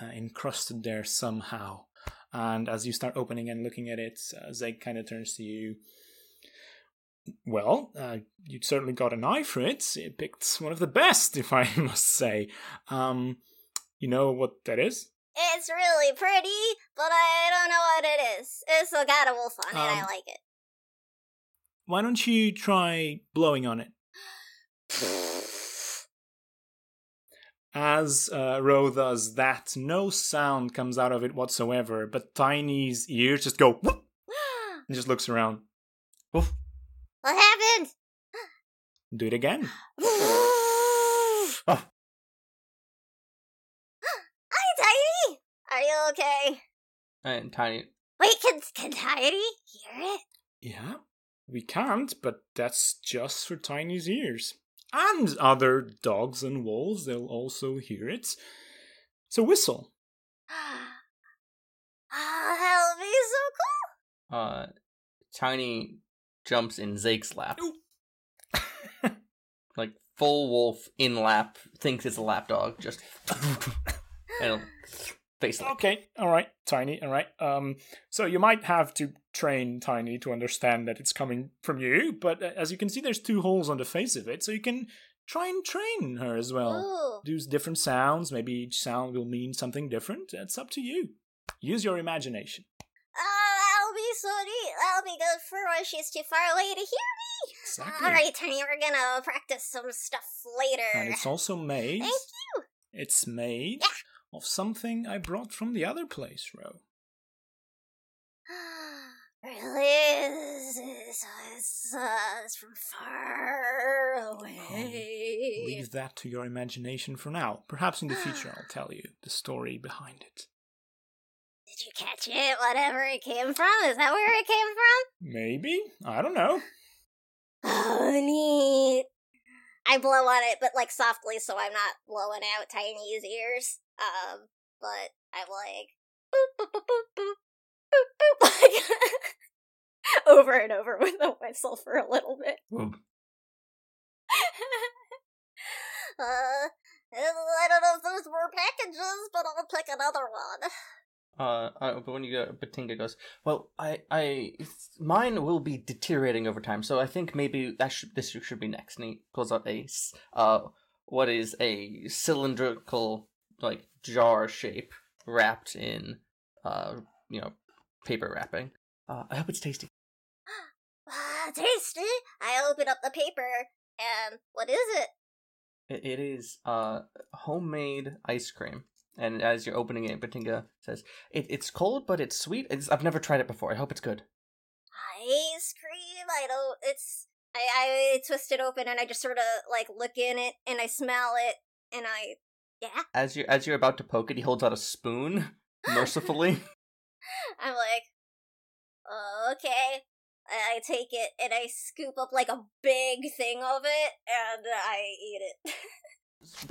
uh, encrusted there somehow. And as you start opening and looking at it, uh, Zeg kind of turns to you. Well, uh, you certainly got an eye for it. It picked one of the best, if I must say. Um, you know what that is? It's really pretty, but I don't know what it is. It's got a wolf on it. I Um, like it. Why don't you try blowing on it? As uh, Ro does that, no sound comes out of it whatsoever, but Tiny's ears just go whoop and just looks around. Woof. what happened? Do it again. Hi, Tiny. Are you okay? And Tiny, Wait, can can Tiny hear it? Yeah, we can't, but that's just for Tiny's ears. And other dogs and wolves, they'll also hear it. It's a whistle. Ah, that'll be so cool. uh, Tiny jumps in Zake's lap. like full wolf in lap, thinks it's a lap dog, just and face lick. Okay, all right, Tiny, all right. Um, so you might have to train Tiny to understand that it's coming from you, but uh, as you can see, there's two holes on the face of it, so you can try and train her as well. Ooh. Do different sounds. Maybe each sound will mean something different. It's up to you. Use your imagination. Oh, that'll be so neat. That'll be good for when she's too far away to hear me. Exactly. All right, Tiny, we're gonna practice some stuff later. And it's also made. Thank you. It's made Yeah. Of something I brought from the other place, Ro. really? This is it's, uh, it's from far away. Leave that to your imagination for now. Perhaps in the future I'll tell you the story behind it. Did you catch it? Whatever it came from? Is that where it came from? Maybe? I don't know. Oh, neat. I blow on it, but like softly, so I'm not blowing out Tiny's ears. Um, but I'm like boop boop boop boop boop boop boop, like over and over with the whistle for a little bit. Uh, I don't know if those were packages, but I'll pick another one. Uh, uh, but when you go, Batinga goes, well, I, I, mine will be deteriorating over time, so I think maybe that should, this should be next. And he pulls out a, uh, what is a cylindrical, like, jar shape wrapped in, uh, you know, paper wrapping. Uh, I hope it's tasty. Ah, tasty! I open up the paper, and what is it? It, it is, uh, homemade ice cream. And as you're opening it, Batinga says, it, it's cold, but it's sweet. It's, I've never tried it before. I hope it's good. ice cream. I don't. It's. I I twist it open and I just sort of like look in it and I smell it and I. Yeah. As you as you're about to poke it, he holds out a spoon, mercifully. I'm like, okay. I take it and I scoop up like a big thing of it and I eat it.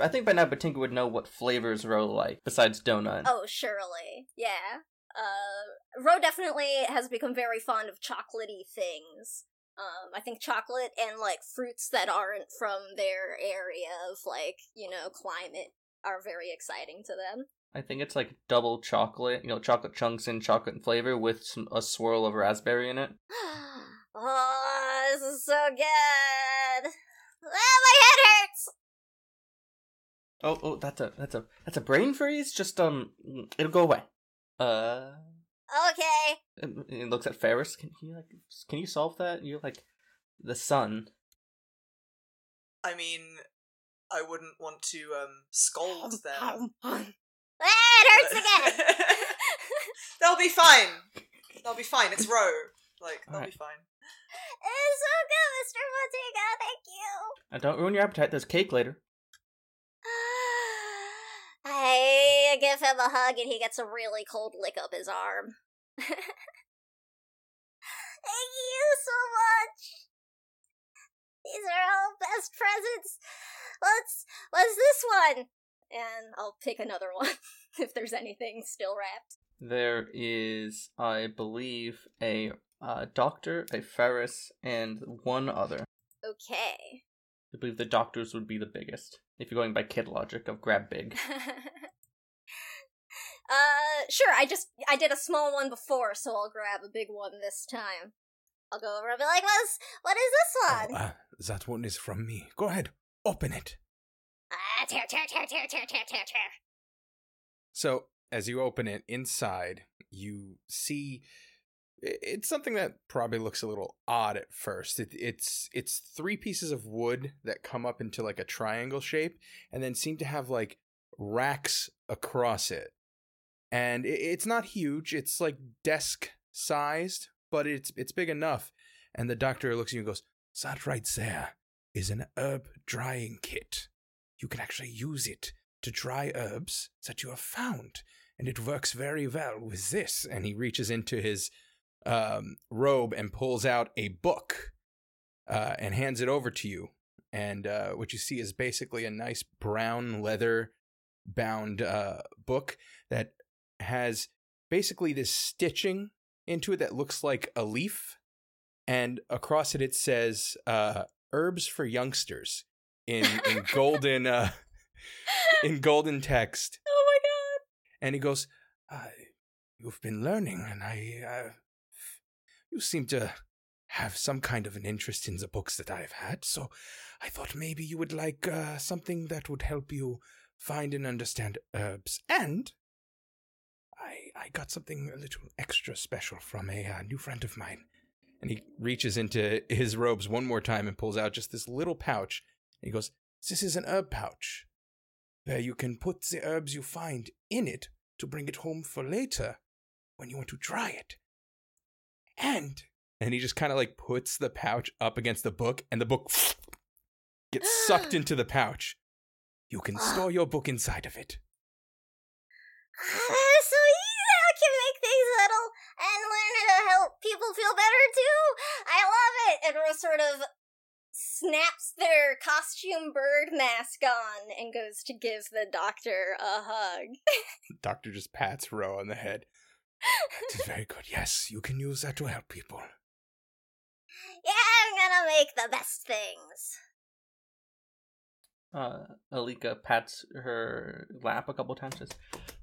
I think by now Batinga would know what flavors Ro like besides donut. oh, surely. Yeah. Uh, Ro definitely has become very fond of chocolatey things. Um, I think chocolate and like fruits that aren't from their area of like, you know, climate are very exciting to them. I think it's like double chocolate, you know, chocolate chunks and chocolate flavor with some, a swirl of raspberry in it. oh, this is so good. Ah, my head hurts. Oh, oh, that's a that's a that's a brain freeze. Just um, it'll go away. Uh, Okay. it, it looks at Faris. Can you like can you solve that? You're like the sun. I mean, I wouldn't want to um scold them. Ah, it hurts again. They'll be fine. They'll be fine. It's Ro. Like they'll Alright. be fine. It's so good, Mr. Batinga. Thank you. Uh, don't ruin your appetite. There's cake later. I give him a hug and he gets a really cold lick up his arm. Thank you so much. These are all best presents. What's what's this one? And I'll pick another one if there's anything still wrapped. There is, I believe, a uh, doctor, a Faris, and one other. Okay. I believe the doctors would be the biggest. If you're going by kid logic of grab big. uh, sure. I just I did a small one before, so I'll grab a big one this time. I'll go over and be like, "What's what is this Oh, one?" uh, that one is from me. Go ahead, open it. Ah, tear, tear, tear, tear, tear, tear, tear, tear. So, as you open it inside, you see it's something that probably looks a little odd at first. It, it's it's three pieces of wood that come up into like a triangle shape, and then seem to have like racks across it. And i it's not huge; it's like desk sized, but it's it's big enough. And the doctor looks at you and goes, "That right there is an herb drying kit. You can actually use it to dry herbs that you have found, and it works very well with this." And he reaches into his um, robe and pulls out a book uh, and hands it over to you. And uh, what you see is basically a nice brown leather bound uh, book that has basically this stitching into it that looks like a leaf. And across it, it says uh, "Herbs for Youngsters" in in golden uh, in golden text. Oh my god! And he goes, uh, "You've been learning, and I, uh, you seem to have some kind of an interest in the books that I've had, so I thought maybe you would like uh, something that would help you find and understand herbs. And I I got something a little extra special from a uh, new friend of mine. And he reaches into his robes one more time and pulls out just this little pouch. He goes, "This is an herb pouch, where you can put the herbs you find in it to bring it home for later, when you want to try it." And and he just kind of like puts the pouch up against the book, and the book gets sucked into the pouch. You can store your book inside of it. Ah, so you can make things little and learn to help people feel better too. I love it. And Rose sort of snaps their costume bird mask on and goes to give the doctor a hug. The doctor just pats Ro on the head. It is very good. Yes, you can use that to help people. yeah, I'm gonna make the best things. Uh, Alika pats her lap a couple times. Says,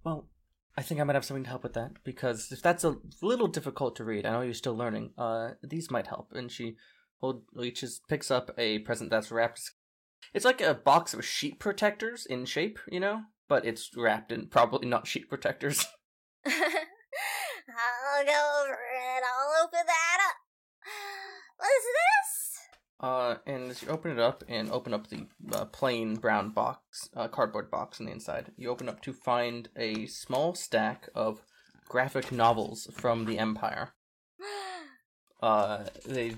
"Well, I think I might have something to help with that because if that's a little difficult to read, I know you're still learning. Uh, these might help." And she hold reaches, picks up a present that's wrapped. It's like a box of sheet protectors in shape, you know, but it's wrapped in probably not sheet protectors. I'll go over it. I'll open that up. What's this? Uh, and as you open it up and open up the uh, plain brown box, uh, cardboard box on the inside, you open up to find a small stack of graphic novels from the Empire. Uh, they,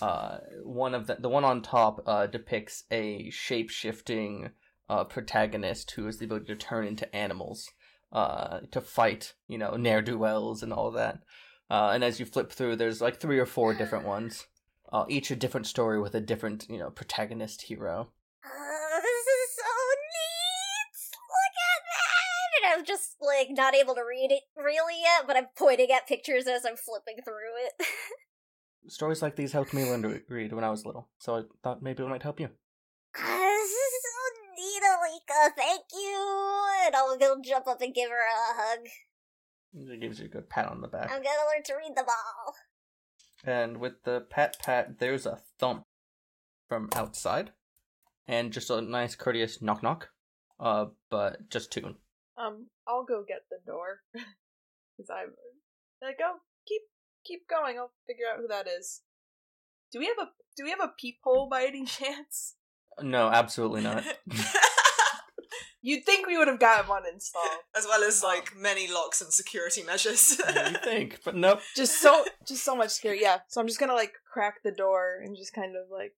uh, one of the the one on top uh, depicts a shape shifting uh, protagonist who has the ability to turn into animals, uh, to fight, you know, ne'er do wells and all that. Uh, and as you flip through, there's like three or four different ones each a different story with a different you know protagonist hero Uh, this is so neat. Look at that. And I'm just like not able to read it really yet, but I'm pointing at pictures as I'm flipping through it. stories like these helped me learn to read when i was little so i thought maybe it might help you Ah, this is so neat, Alika. Thank you. And I'll go jump up and give her a hug. it gives you a good pat on the back I'm gonna learn to read them all. and with the pat pat there's a thump from outside and just a nice courteous knock knock uh but just two Um, I'll go get the door because I'm like, go keep keep going. I'll figure out who that is. Do we have a do we have a peephole by any chance? no absolutely not You'd think we would have gotten one installed. as well as um, like many locks and security measures. what you think but nope Just so just so much scary. Yeah. So I'm just gonna like crack the door and just kind of like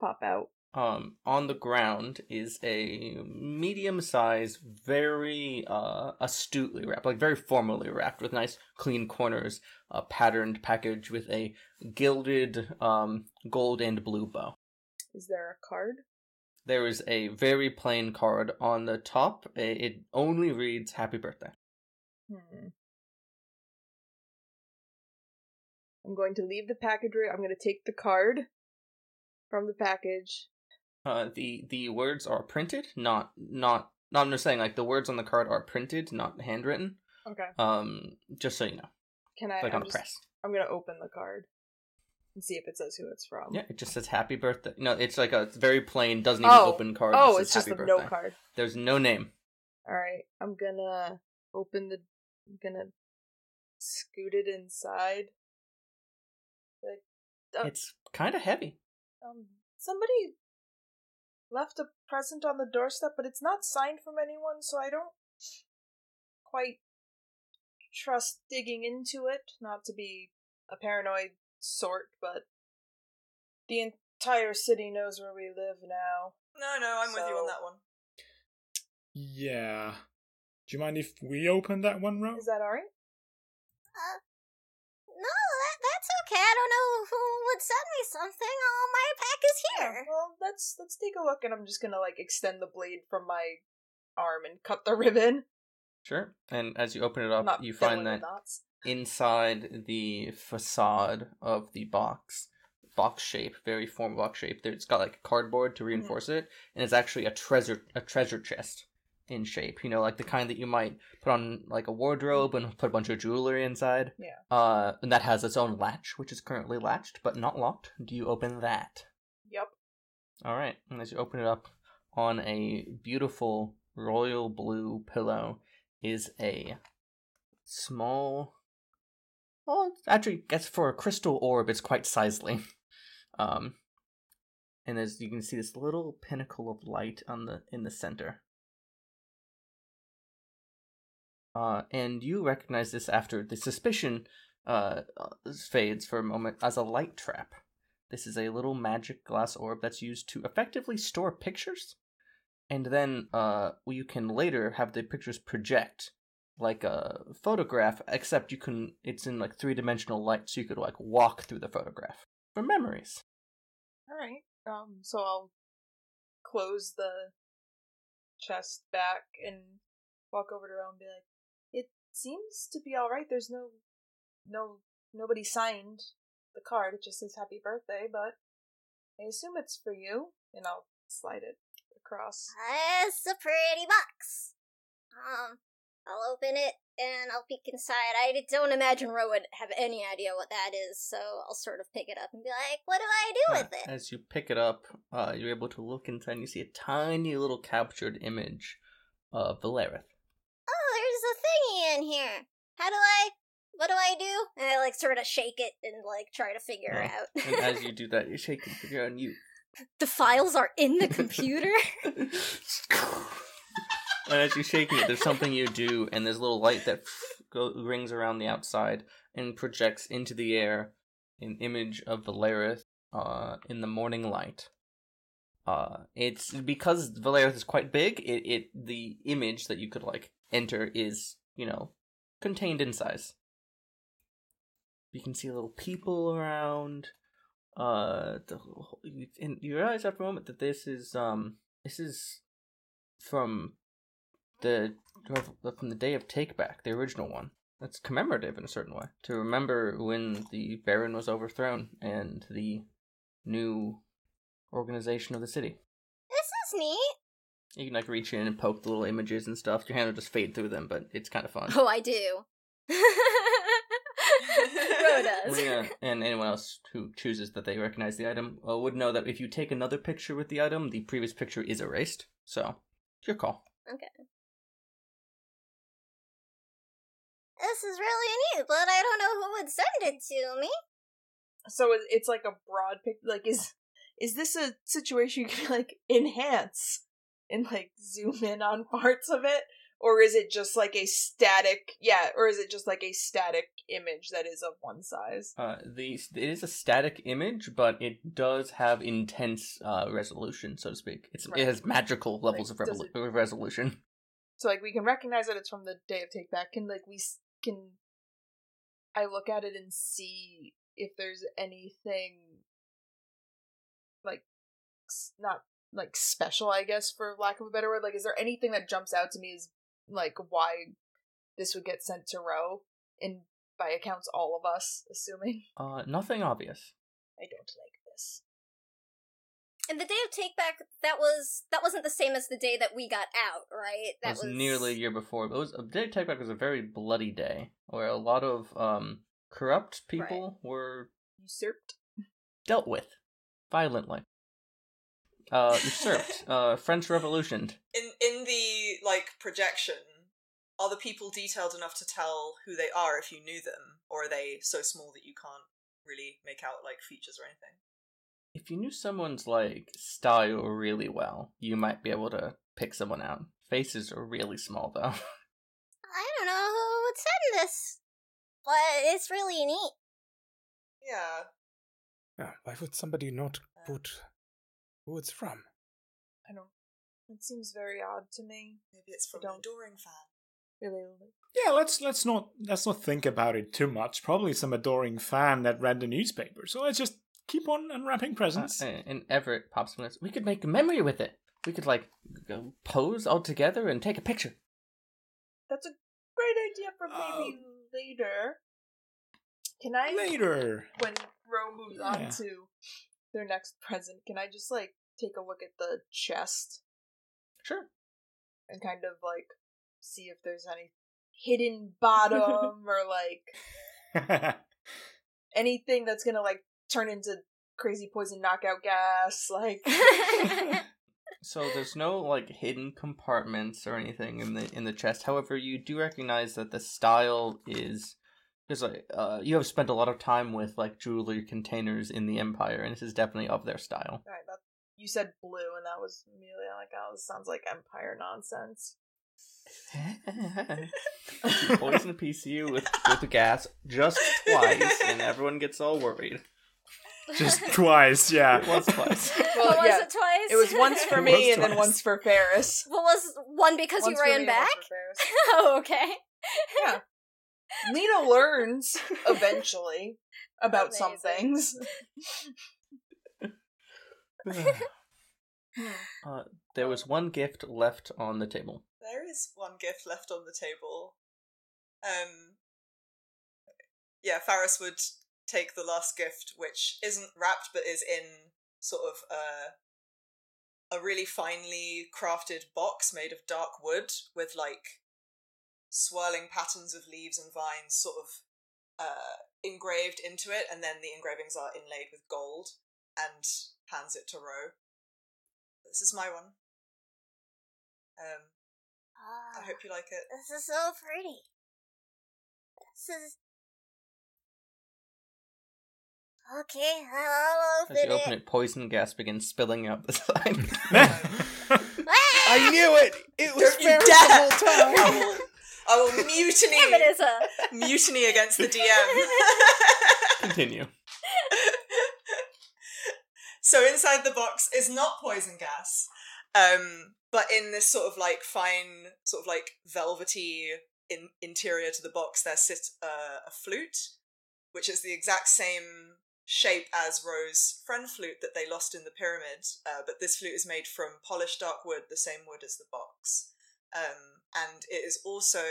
pop out. Um on the ground is a medium-sized very uh astutely wrapped like very formally wrapped with nice clean corners a patterned package with a gilded um gold and blue bow Is there a card? there is a very plain card on the top it only reads happy birthday Hmm. I'm going to leave the package. I'm going to take the card from the package. Uh the the words are printed not not no, i'm just saying like the words on the card are printed not handwritten Okay. um just so you know Can I? like I'm on just- press I'm gonna open the card and see if it says who it's from. Yeah, it just says happy birthday. No, it's like a very plain, doesn't even Oh. open card. Oh, it's just a birthday. note card. There's no name. All right. I'm gonna open the. I'm gonna scoot it inside. Like, It's kind of heavy. um, somebody left a present on the doorstep, but it's not signed from anyone, so I don't quite trust digging into it. Not to be a paranoid sort, but the entire city knows where we live now. no, no, I'm with you on that one. Yeah. Do you mind if we open that one, Ro? Is that alright? Uh, no, that, that's okay. I don't know who would send me something. Oh, my pack is here. Well, let's let's take a look, and I'm just gonna like extend the blade from my arm and cut the ribbon. Sure. And as you open it up, Not you find that inside the facade of the box, box shape, very form box shape, there it's got like cardboard to reinforce it, and it's actually a treasure a treasure chest in shape. You know, like the kind that you might put on like a wardrobe and put a bunch of jewelry inside. Yeah. Uh, and that has its own latch, which is currently latched but not locked. Do you open that? All right. And as you open it up, on a beautiful royal blue pillow is a small. Well, actually, guess for a crystal orb, it's quite sizely. Um, and as you can see, this little pinnacle of light on the in the center. Uh, and you recognize this after the suspicion uh, fades for a moment as a light trap. This is a little magic glass orb that's used to effectively store pictures, and then uh, you can later have the pictures project like a photograph, except you can it's in like three dimensional light, so you could like walk through the photograph for memories. All right. Um. So I'll close the chest back and walk over to Ro and be like, "It seems to be all right. There's no, no, nobody signed the card. It just says happy birthday, but I assume it's for you." And I'll slide it across. It's a pretty box. Um, I'll open it and I'll peek inside. I don't imagine Ro would have any idea what that is, so I'll sort of pick it up and be like, "What do I do with it?" As you pick it up, uh, you're able to look inside and you see a tiny little captured image of Valerith. Oh, there's a thingy in here. How do I? What do I do? And I like sort of shake it and like try to figure Yeah. out. And as you do that, you shake it and you the files are in the computer. and as you shake it, there's something you do, and there's a little light that go, rings around the outside and projects into the air an image of Valerith uh, in the morning light. Uh, it's because Valerith is quite big. It, it the image that you could like enter is you know contained in size. You can see little people around. Uh, the, you, and you realize after a moment that this is um this is from the from the day of Take Back, the original one. That's commemorative in a certain way to remember when the Baron was overthrown and the new organization of the city. this is neat. You can like reach in and poke the little images and stuff. Your hand will just fade through them, but it's kind of fun. Oh, I do. Ro does. Marina and anyone else who chooses that they recognize the item uh, would know that if you take another picture with the item, the previous picture is erased. So, it's your call. Okay. This is really neat, but I don't know who would send it to me. So it's like a broad pic. Like, is is this a situation you can like enhance and like zoom in on parts of it, or is it just like a static? Yeah, or is it just like a static image that is of one size? Uh, the it is a static image, but it does have intense uh, resolution, so to speak. It's Right. it has magical levels Like, of revolu- resolution. So like we can recognize that it's from the day of Take Back. Can like we can I look at it and see if there's anything like not like special, I guess, for lack of a better word. Like, is there anything that jumps out to me as like why this would get sent to Ro? And by accounts, all of us, assuming Uh, nothing obvious. I don't like this. And the day of take back that was that wasn't the same as the day that we got out, right? That was, nearly a year before. But it was a day take back was a very bloody day where a lot of um corrupt people were Usurped. dealt with violently. Uh, usurped. uh, French Revolution. In in the like projection, are the people detailed enough to tell who they are if you knew them, or are they so small that you can't really make out like features or anything? If you knew someone's like style really well, you might be able to pick someone out. Faces are really small though. I don't know who would send this, but it's really neat. Yeah. Yeah, why would somebody not put who it's from? I don't. It seems very odd to me. Maybe it's from Don't- an adoring fan. Really. Yeah, let's let's not let's not think about it too much. Probably some adoring fan that read the newspaper. So let's just keep on unwrapping presents. Uh, and Everett pops in. and We could make a memory with it. We could like go pose all together and take a picture. That's a great idea for maybe later. Can I Later. when Ro moves on to their next present, can I just like take a look at the chest? Sure. and kind of like see if there's any hidden bottom or like anything that's gonna like turn into crazy poison knockout gas. Like, So there's no like hidden compartments or anything in the in the chest. However, you do recognize that the style is because like uh, you have spent a lot of time with like jewelry containers in the Empire, and this is definitely of their style. Alright, that you said blue, and that was immediately like, oh, this sounds like Empire nonsense. You poison a PCU with with the gas just twice, and everyone gets all worried. Just twice, yeah. Once, twice. Well, what was yeah, it twice? It was once for me, was and then once for Faris. What was one because Once you for me ran and once back? for oh, okay. Yeah. Lena learns eventually about some things. uh, there was one gift left on the table. There is one gift left on the table. Um, yeah, Faris would take the last gift, which isn't wrapped but is in sort of a a really finely crafted box made of dark wood with like swirling patterns of leaves and vines sort of uh, engraved into it, and then the engravings are inlaid with gold, and hands it to Ro. This is my one. Um, I Ah, hope you like it. this is so pretty. This is. Okay, I'll open it. As you open open it. it, poison gas begins spilling out the side. I knew it. It was Don't you Faris dare! The whole time. I will, mutiny. Damn it, Issa. mutiny against the DM. Continue. so inside the box is not poison gas, um, but in this sort of like fine, sort of like velvety in- interior to the box, there sits uh, a flute, which is the exact same shape as Ro's friend flute that they lost in the pyramid. Uh, but this flute is made from polished dark wood, the same wood as the box, um, and it is also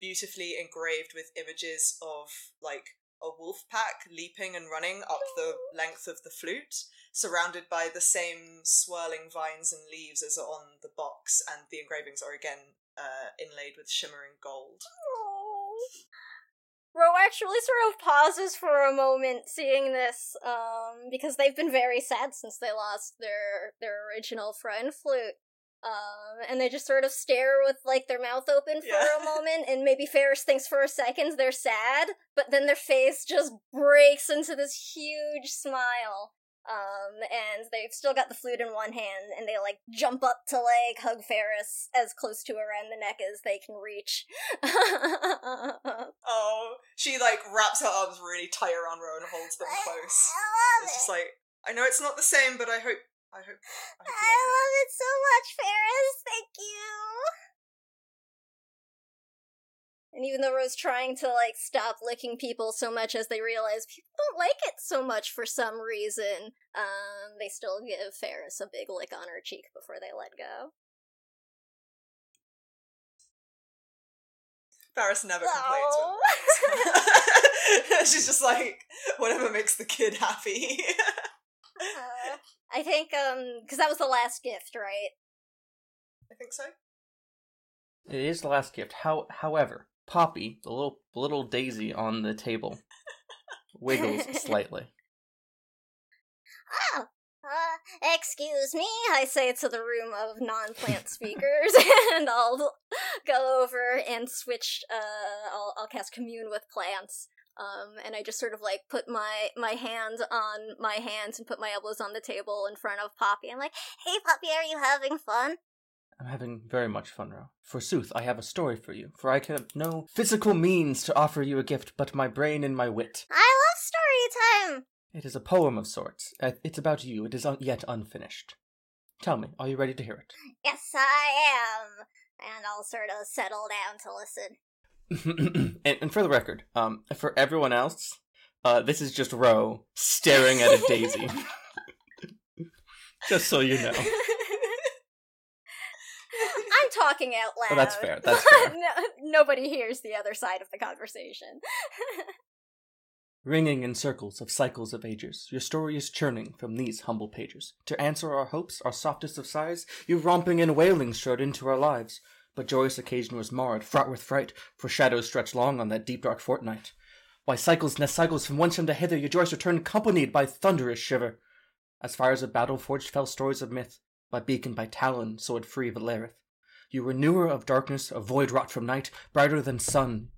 beautifully engraved with images of like a wolf pack leaping and running up the length of the flute, surrounded by the same swirling vines and leaves as are on the box, and the engravings are again uh, inlaid with shimmering gold. Ro actually sort of pauses for a moment seeing this, um, because they've been very sad since they lost their their original friend flute. Um, and they just sort of stare with like their mouth open for Yeah. a moment, and maybe Faris thinks for a second they're sad, but then their face just breaks into this huge smile. Um, and they've still got the flute in one hand, and they like jump up to like hug Faris as close to around the neck as they can reach. Oh, she like wraps her arms really tight around Ro and holds them close. I love It's just like I know it's not the same, but I hope I hope I hope I love it so much, Faris. Thank you. And even though Ro's trying to like stop licking people so much as they realize people don't like it so much for some reason, um, they still give Faris a big lick on her cheek before they let go. Faris never complains. Oh. She's just like whatever makes the kid happy. Uh, I think um because that was the last gift, right? I think so. It is the last gift. How, however, Poppy, the little little daisy on the table, wiggles slightly. Oh, uh, excuse me, I say to the room of non-plant speakers, and I'll go over and switch. Uh, I'll I'll cast commune with plants. Um, and I just sort of like put my my hands on my hands and put my elbows on the table in front of Poppy. I'm like, "Hey, Poppy, are you having fun?" I'm having very much fun, Ro. Forsooth, I have a story for you, for I can have no physical means to offer you a gift but my brain and my wit. I love story time. It is a poem of sorts. Uh, It's about you. It is un- yet unfinished. Tell me, are you ready to hear it? Yes, I am. And I'll sort of settle down to listen. And, and for the record, um, for everyone else, uh, this is just Ro staring at a daisy. just so you know. I'm talking out loud. Oh, that's fair, that's fair. no, nobody hears the other side of the conversation. Ringing in circles of cycles of ages, your story is churning from these humble pages. To answer our hopes, our softest of sighs, you romping and wailing strode into our lives. But joyous occasion was marred, fraught with fright, for shadows stretched long on that deep dark fortnight. Why cycles nest cycles from whence to hither, your joys return, accompanied by thunderous shiver. As fires of battle forged fell stories of myth, by beacon, by talon, sword free Valerith. You renewer of darkness, a void wrought from night, brighter than sun.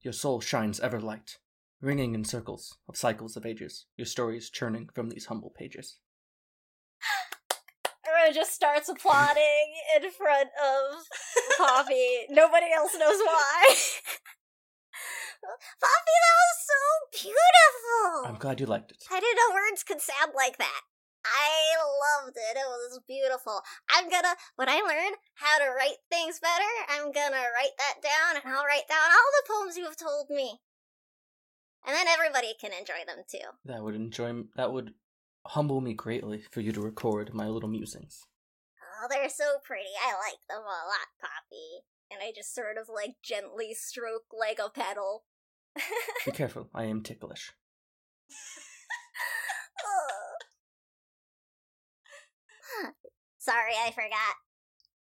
Your soul shines ever light ringing in circles of cycles of ages, your stories churning from these humble pages. Everyone just starts applauding in front of Poppy. Nobody else knows why. Poppy, that was so beautiful. I'm glad you liked it. I didn't know words could sound like that. I loved it. It was beautiful. I'm gonna, when I learn how to write things better, I'm gonna write that down and I'll write down all the poems you have told me and then everybody can enjoy them too. That would enjoy. That would humble me greatly for you to record my little musings. Oh, they're so pretty. I like them a lot, Poppy. And I just sort of like gently stroke like a petal. Be careful. I am ticklish. Sorry, I forgot.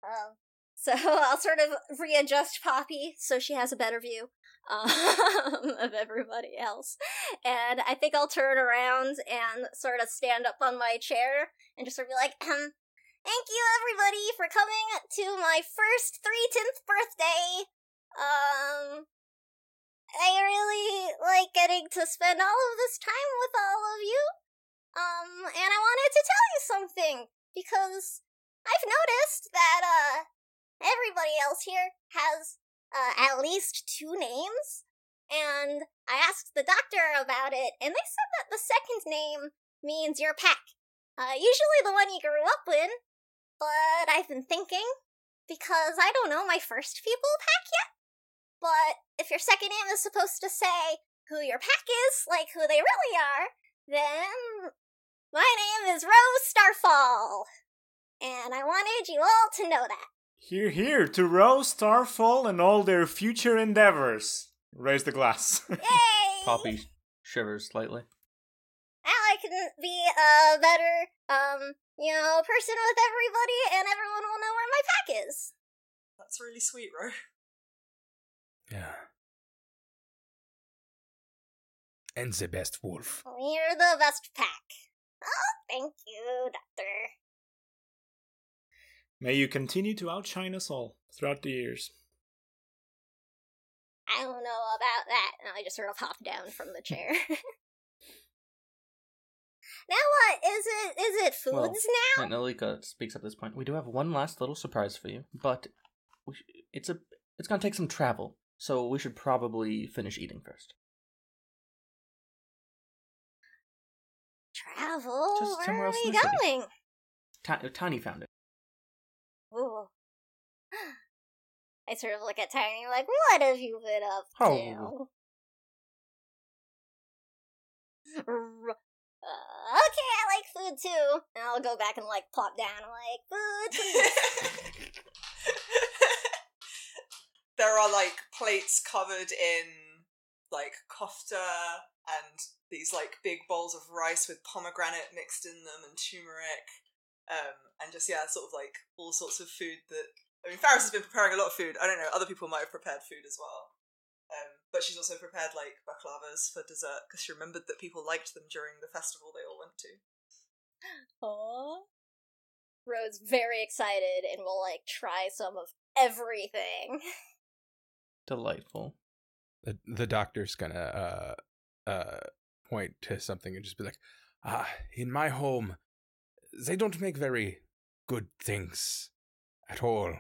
Um, so I'll sort of readjust Poppy so she has a better view um, of everybody else. And I think I'll turn around and sort of stand up on my chair and just sort of be like, um, thank you everybody for coming to my first 310th birthday. Um, I really like getting to spend all of this time with all of you. Um, and I wanted to tell you something because I've noticed that, uh, everybody else here has uh, at least two names. And I asked the doctor about it, and they said that the second name means your pack. Uh, usually the one you grew up in, but I've been thinking, because I don't know my first people pack yet. But if your second name is supposed to say who your pack is, like who they really are, then my name is Ro Starfall. And I wanted you all to know that. Here, here, to Ro, Starfall, and all their future endeavors. Raise the glass. Yay! Poppy shivers slightly. Now I can be a better, um, you know, person with everybody, and everyone will know where my pack is. That's really sweet, Ro. Yeah. And the best wolf. We're the best pack. Oh, thank you, Doctor. May you continue to outshine us all throughout the years. I don't know about that. And I just sort of hop down from the chair. now what? Is it is it foods Well, now? And Alika speaks at this point. We do have one last little surprise for you, but we sh- it's a it's gonna take some travel, so we should probably finish eating first. Travel? Just Where somewhere are else we in the city. going? Ti- Tiny found it. Ooh. I sort of look at Tiny like, what have you been up to? Oh. R- Uh, okay, I like food too. And I'll go back and like plop down like food. there are like plates covered in like kofta and these like big bowls of rice with pomegranate mixed in them and turmeric. Um, and just yeah, sort of like all sorts of food that I mean Faris has been preparing a lot of food. I don't know, other people might have prepared food as well. Um, but she's also prepared like baklavas for dessert because she remembered that people liked them during the festival they all went to. Aww. Ro's very excited and will like try some of everything. Delightful. The the doctor's gonna uh uh point to something and just be like, ah, in my home, they don't make very good things at all.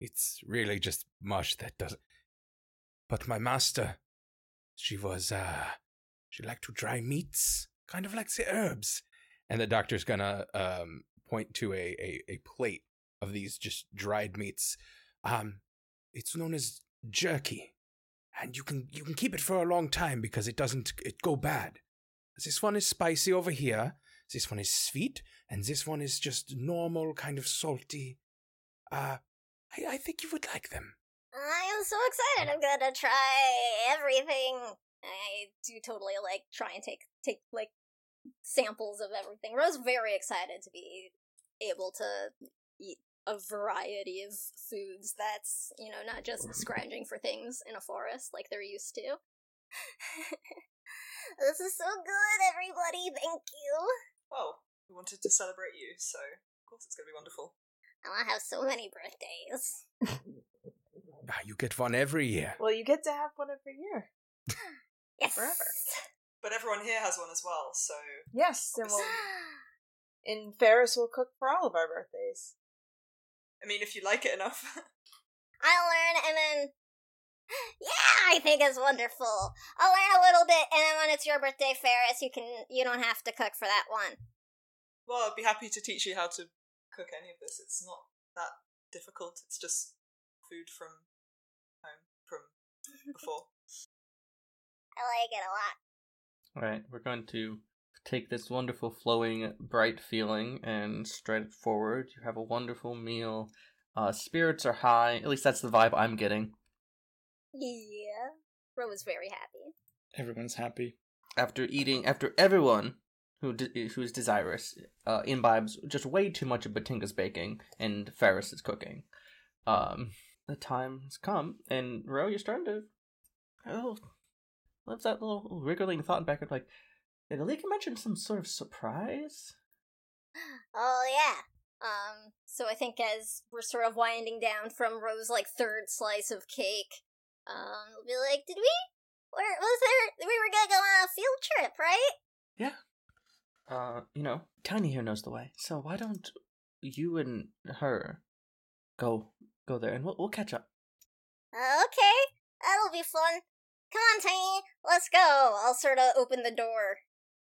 It's really just mush that doesn't. But my master, she was uh, she liked to dry meats, kind of like the herbs. And the doctor's gonna um point to a a, a plate of these just dried meats. Um, it's known as jerky and you can you can keep it for a long time because it doesn't it go bad. This one is spicy over here. This one is sweet, and this one is just normal, kind of salty. Uh, I, I think you would like them. I am so excited. I'm gonna try everything I do totally like try and take take like samples of everything. Ro's very excited to be able to eat a variety of foods that's, you know, not just scrounging for things in a forest like they're used to. this is so good, everybody. Thank you. Well, we wanted to celebrate you, so of course it's going to be wonderful. I have so many birthdays. Ah, You get one every year. Well, you get to have one every year. Yes. Forever. But everyone here has one as well, so Yes, and we'll, and Faris will cook for all of our birthdays. I mean, if you like it enough. I'll learn and then. Yeah, I think it's wonderful. I'll learn a little bit, and then when it's your birthday, Faris, you can you don't have to cook for that one. well, I'd be happy to teach you how to cook any of this. It's not that difficult. It's just food from home, from before. I like it a lot. All right, we're going to take this wonderful, flowing, bright feeling and stride it forward. You have a wonderful meal. Uh, spirits are high. At least that's the vibe I'm getting. Yeah. Ro was very happy. Everyone's happy. After eating, after everyone who de- who is desirous uh, imbibes just way too much of Batinga's baking and Faris's cooking. Um, the time has come, and Ro, you're starting to. Oh, what's that little wriggling thought back of like? Did Alika mention some sort of surprise? Oh yeah. Um. So I think as we're sort of winding down from Ro's like third slice of cake, um, we'll be like, did we? Where was there? We were gonna go on a field trip, right? Yeah. Uh, you know, Tiny here knows the way, so why don't you and her go go there, and we'll we'll catch up. Okay, that'll be fun. Come on, Tiny, let's go. I'll sort of open the door.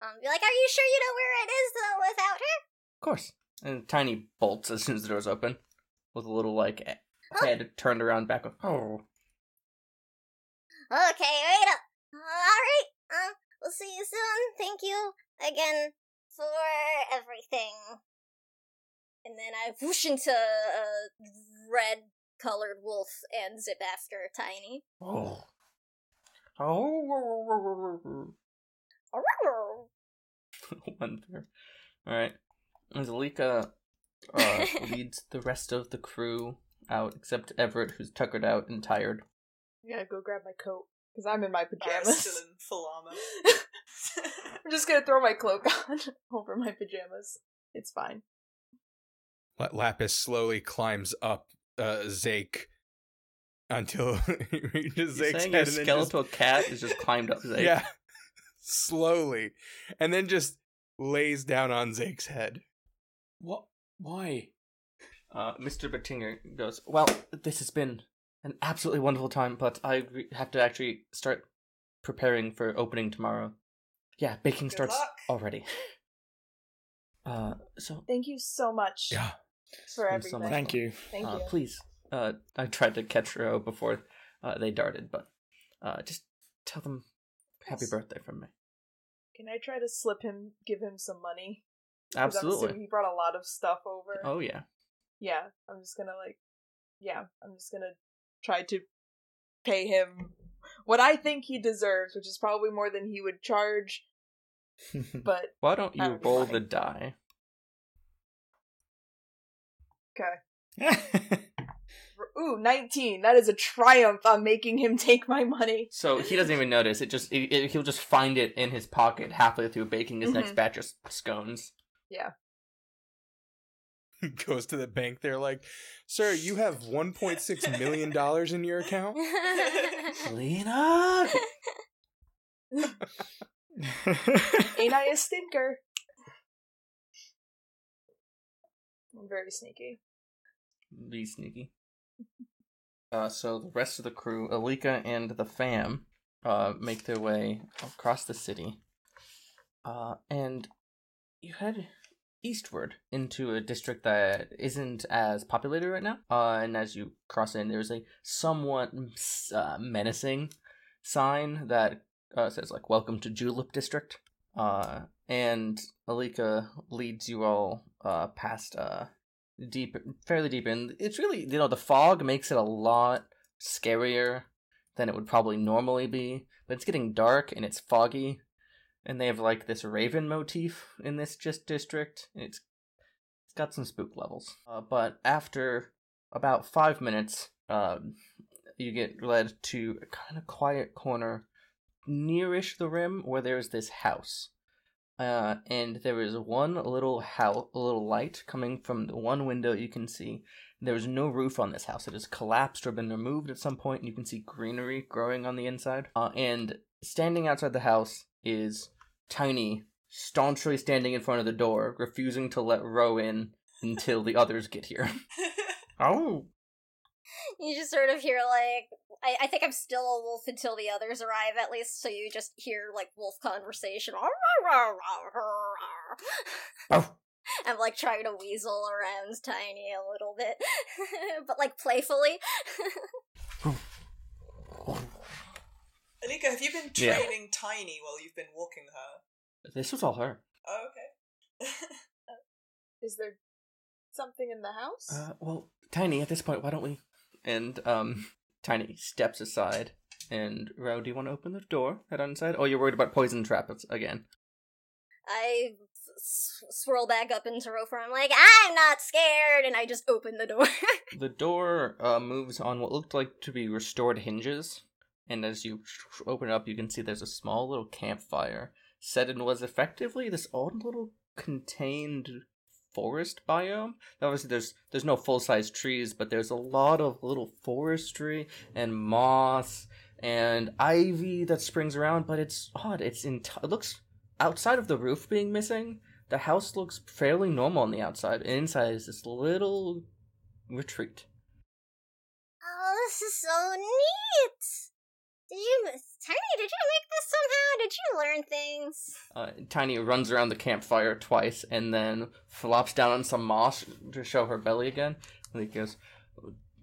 Um, be like, are you sure you know where it is though without her? Of course. And Tiny bolts as soon as the door's open, with a little like head turned around back. With, oh, Okay, wait up. Alright, um, we'll see you soon. Thank you again for everything. And then I whoosh into a red colored wolf and zip after Tiny. oh, oh. One there. All right. As Alika uh, leads the rest of the crew out, except Everett, who's tuckered out and tired. I gotta go grab my coat because I'm in my Barrett's pajamas. still in full armor. I'm just gonna throw my cloak on over my pajamas. It's fine. La- Lapis slowly climbs up uh, Zake until he reaches You're Zake's head your and then just- skeletal cat is just climbed up Zake? yeah, slowly, and then just lays down on Zake's head. What? Why? Uh, Mr. Batinga goes, Well, this has been an absolutely wonderful time, but I have to actually start preparing for opening tomorrow. Yeah, baking Good starts luck. already. Uh, so, Thank you so much Yeah, for Thanks so much. Thank you. Thank uh, you. please, uh, I tried to catch Ro before uh, they darted, but uh, just tell them happy Yes. birthday from me. Can I try to slip him, give him some money? 'Cause I'm Absolutely. he brought a lot of stuff over. Oh, yeah. Yeah, I'm just gonna like, yeah, I'm just gonna try to pay him what I think he deserves, which is probably more than he would charge. But Why don't you That would be roll fine. the die? okay, ooh, 19. That is a triumph on making him take my money. So he doesn't even notice. It just it, it- he'll just find it in his pocket halfway through baking his next Mhm. batch of scones. Yeah, goes to the bank. They're like, "Sir, you have 1.6 million dollars in your account." Lena. ain't I a stinker? I'm very sneaky. Be sneaky. Uh, so the rest of the crew, Alika and the fam, uh, make their way across the city. Uh, and you head eastward into a district that isn't as populated right now. Uh, and as you cross in, there's a somewhat uh, menacing sign that uh, says like "Welcome to Julep District." Uh, and Alika leads you all uh, past uh, deep, fairly deep in. It's really you know the fog makes it a lot scarier than it would probably normally be. But it's getting dark and it's foggy, and they have like this raven motif in this just district. It's it's got some spook levels. Uh, but after about five minutes, um, you get led to a kind of quiet corner nearish the rim where there's this house. Uh, and there is one little a little light coming from the one window you can see. There's no roof on this house. It has collapsed or been removed at some point, and you can see greenery growing on the inside. Uh, and standing outside the house is Tiny, staunchly standing in front of the door, refusing to let Ro in until the others get here. Oh, You just sort of hear like I, I think I'm still a wolf until the others arrive at least, so you just hear like wolf conversation. I'm like trying to weasel around Tiny a little bit, but like playfully. Alika, have you been Yeah. training Tiny while you've been walking her? this was all her. Oh, okay. Is there something in the house? Uh, well, Tiny, at this point, why don't we? And um, Tiny steps aside. And Ro, do you want to open the door? Head on inside. Oh, you're worried about poison traps again. I s- swirl back up into Rofer. I'm like, I'm not scared, and I just open the door. The door uh, moves on what looked like to be restored hinges, and as you open it up, you can see there's a small little campfire set in was effectively this odd little contained forest biome. Obviously, there's there's no full size trees, but there's a lot of little forestry and moss and ivy that springs around. But it's odd. It's in. It looks outside of the roof being missing. The house looks fairly normal on the outside. Inside is this little retreat. oh, this is so neat! Did you, Tiny? Did you make this somehow? Did you learn things? Uh, Tiny runs around the campfire twice and then flops down on some moss to show her belly again. And he goes,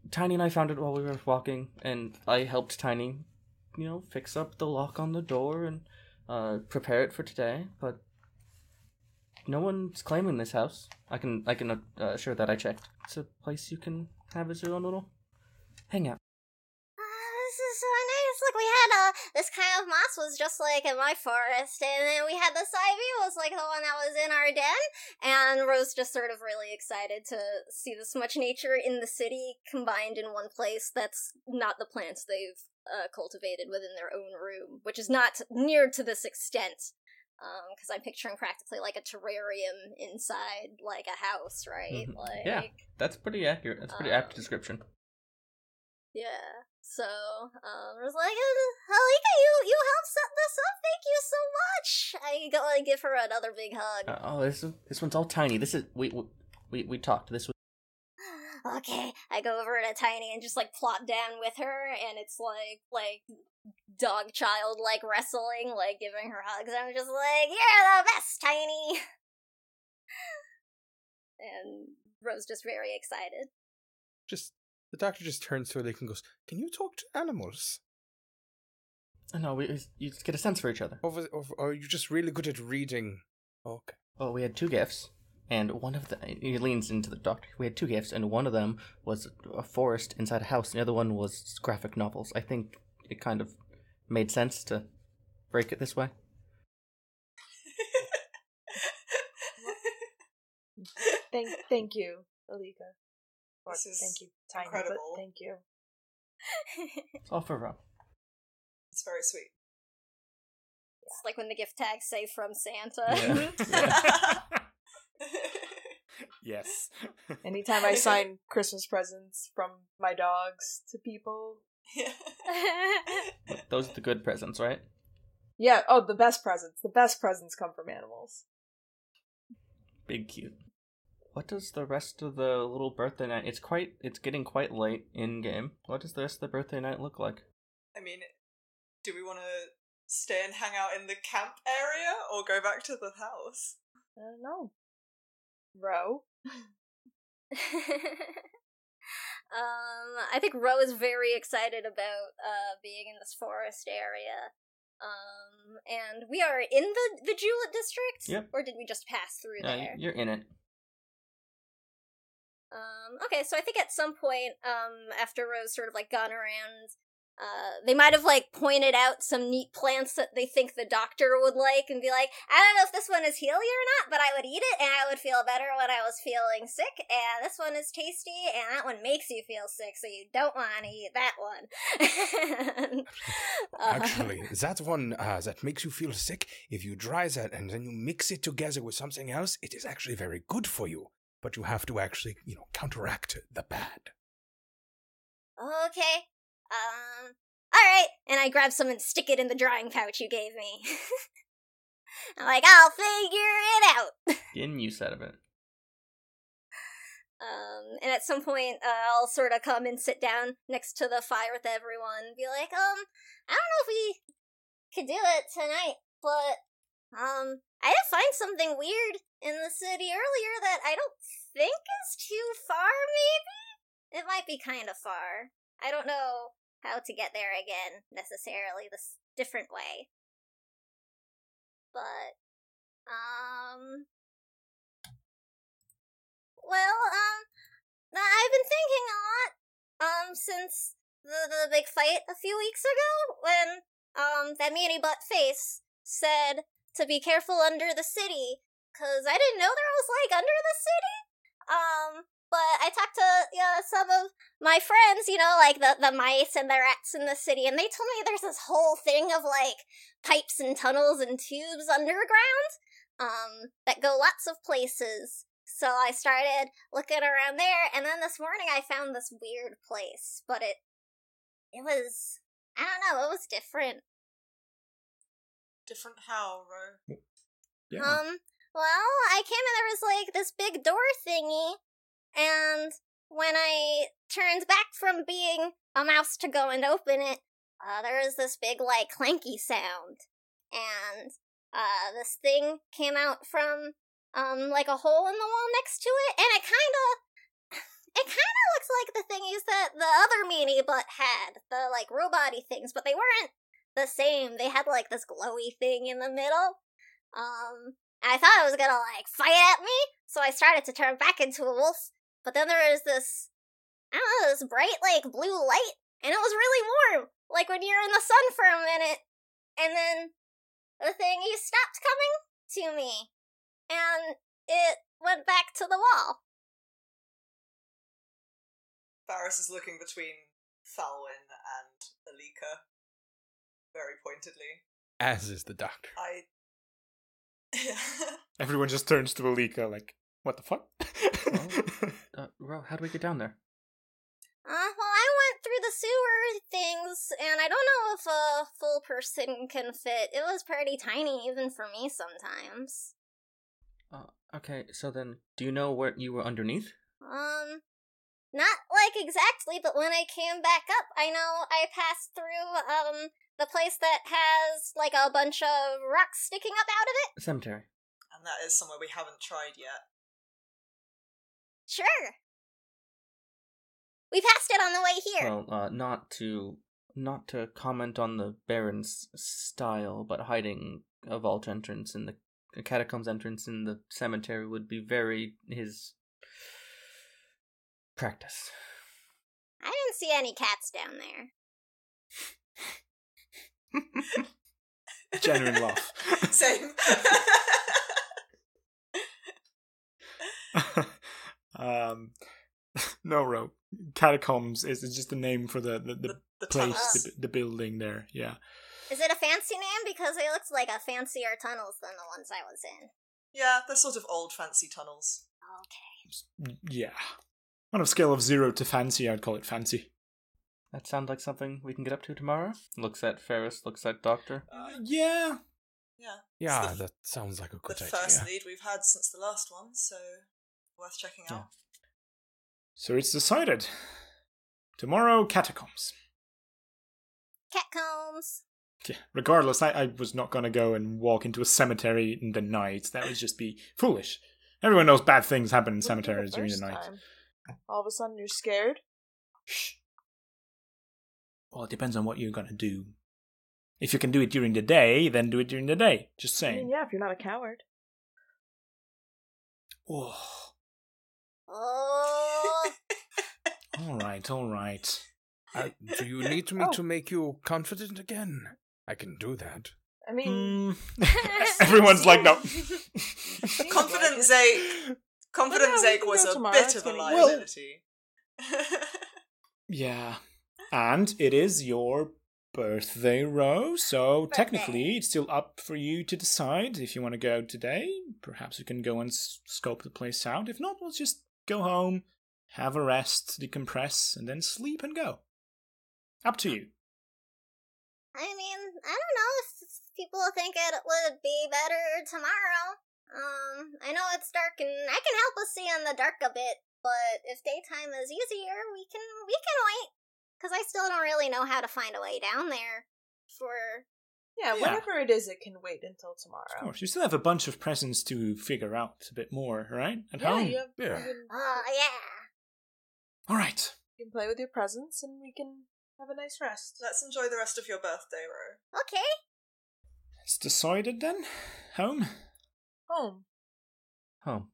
Tiny and I found it while we were walking, and I helped Tiny, you know, fix up the lock on the door and uh, prepare it for today. But no one's claiming this house. I can I can uh, assure that I checked. It's a place you can have as your own little hangout. Ah, this is. Look, we had uh, this kind of moss was just like in my forest, and then we had this ivy was like the one that was in our den. And Ro's just sort of really excited to see this much nature in the city combined in one place. That's not the plants they've uh, cultivated within their own room, which is not near to this extent. Um, because I'm picturing practically like a terrarium inside like a house, right? Mhm. Like, Yeah. That's pretty accurate. That's a pretty apt Um, description. Yeah. So, um, I was like, "Uh, Alika, you you helped set this up. Thank you so much. I go and give her another big hug. Uh, oh, this is, this one's all tiny. This is we we we talked. This was okay, I go over to Tiny and just like plop down with her, and it's like like dog child like wrestling, like giving her hugs. I'm just like, you're the best, Tiny. and Ro's just very excited. just the doctor just turns to her and goes, "Can you talk to animals, no. We you get a sense for each other. or, was- or, or oh, are you just really good at reading?" Okay. Oh, we had two gifts, and one of the he leans into the doctor. We had two gifts, and one of them was a forest inside a house, and the other one was graphic novels. I think it kind of made sense to break it this way. Thank, thank you, Alika. Or, This is thank you, Tiny. incredible. But thank you. It's all for Rob. it's very sweet. it's like when the gift tags say from Santa. Yeah. yes. Anytime I sign Christmas presents from my dogs to people. yeah. Those are the good presents, right? Yeah, oh, the best presents. The best presents come from animals. Big cute. What does the rest of the little birthday night? It's quite. It's getting quite late in game. What does the rest of the birthday night look like? I mean, do we want to stay and hang out in the camp area or go back to the house? I don't know. Ro? um, I think Ro is very excited about uh being in this forest area. Um, and we are in the the Julep district. Yep. Or did we just pass through Uh, there? you're in it. Um, okay, so I think at some point, um, after Ro's sort of like gone around uh, they might have like pointed out some neat plants that they think the doctor would like and be like, I don't know if this one is healy or not, but I would eat it and I would feel better when I was feeling sick. And this one is tasty and that one makes you feel sick, so you don't want to eat that one. uh, Actually, that one uh, that makes you feel sick, if you dry that and then you mix it together with something else, it is actually very good for you. But you have to actually, you know, counteract the bad. okay. Um, alright. And I grab some and stick it in the drawing pouch you gave me. I'm like, I'll figure it out. In use out of it. Um, and at some point, uh, I'll sort of come and sit down next to the fire with everyone and be like, um, I don't know if we could do it tonight, but, um, I did find something weird in the city earlier that I don't think is too far, maybe? It might be kind of far. I don't know how to get there again, necessarily, this different way. But, um, well, um, I've been thinking a lot, um, since the, the big fight a few weeks ago when, um, that meanie butt face said to be careful under the city, cause I didn't know there was, like, under the city. Um, but I talked to, you know, some of my friends, you know, like the, the mice and the rats in the city, and they told me there's this whole thing of, like, pipes and tunnels and tubes underground, um, that go lots of places. So I started looking around there, and then this morning I found this weird place, but it it was I don't know, it was different. Different how, Ro? Yeah. Um, well, I came and there was like this big door thingy, and when I turned back from being a mouse to go and open it, uh, there was this big like clanky sound, and uh, this thing came out from um like a hole in the wall next to it, and it kind of. It kind of looks like the thingies that the other meanie butt had, the like robot things, but they weren't the same. They had like this glowy thing in the middle. Um, I thought it was gonna like fight at me, so I started to turn back into a wolf. But then there was this, I don't know, this bright like blue light, and it was really warm, like when you're in the sun for a minute. And then the thing he stopped coming to me, and it went back to the wall. Faris is looking between Falwyn and Alika very pointedly. As is the doctor. I. Everyone just turns to Alika like, what the fuck? Uh, Ro, how do we get down there? Uh, well, I went through the sewer things, and I don't know if a full person can fit. It was pretty tiny, even for me sometimes. Uh, okay, so then, do you know where you were underneath? Um, not like exactly, but when I came back up, I know I passed through, um, the place that has, like, a bunch of rocks sticking up out of it. Cemetery. and that is somewhere we haven't tried yet. Sure. We passed it on the way here. Well, uh, not to not to comment on the Baron's style, but hiding a vault entrance in the a catacombs entrance in the cemetery would be very his practice. I didn't see any cats down there. Genuine laugh. Same. um, no, rope. Catacombs is, is just the name for the, the, the, the, the place, the, the building there. Yeah. Is it a fancy name? Because it looks like a fancier tunnels than the ones I was in. Yeah, they're sort of old fancy tunnels. Okay. Yeah. On a scale of zero to fancy, I'd call it fancy. That sounds like something we can get up to tomorrow. Looks at Faris. Looks at Doctor. Uh, yeah. Yeah. Yeah, the, that sounds like a good the good first lead we've had since the last one, so worth checking out. So it's decided. Tomorrow, catacombs. Catacombs. Yeah, regardless, I, I was not going to go and walk into a cemetery in the night. That would just be foolish. Everyone knows bad things happen in Wouldn't be the cemeteries during the night. time. All of a sudden, you're scared. Shh. Well, it depends on what you're going to do. If you can do it during the day, then do it during the day. Just saying. I mean, yeah, if you're not a coward. Oh, Oh. all right, all right. Uh, do you need me Oh. to make you confident again? I can do that. I mean, Mm. Everyone's like, no. Confident like Zake. Confident Well, no, we Zake was a tomorrow, bit of a gonna Well- liability. Yeah. And it is your birthday, Ro, so Birthday. technically it's still up for you to decide if you want to go today. Perhaps we can go and s- scope the place out. If not, we'll just go home, have a rest, decompress, and then sleep and go. Up to you. I mean, I don't know if people think it would be better tomorrow. Um, I know it's dark and I can help us see in the dark a bit, but if daytime is easier, we can we can wait. Cause I still don't really know how to find a way down there. For yeah, Yeah. whatever it is, it can wait until tomorrow. Of tomorrow. course, you still have a bunch of presents to figure out a bit more, right? At Yeah, home. you, have, Yeah. you, can, uh, yeah. All right. you can play with your presents, and we can have a nice rest. Let's enjoy the rest of your birthday, Ro. Okay. It's decided then. Home. Home. Home.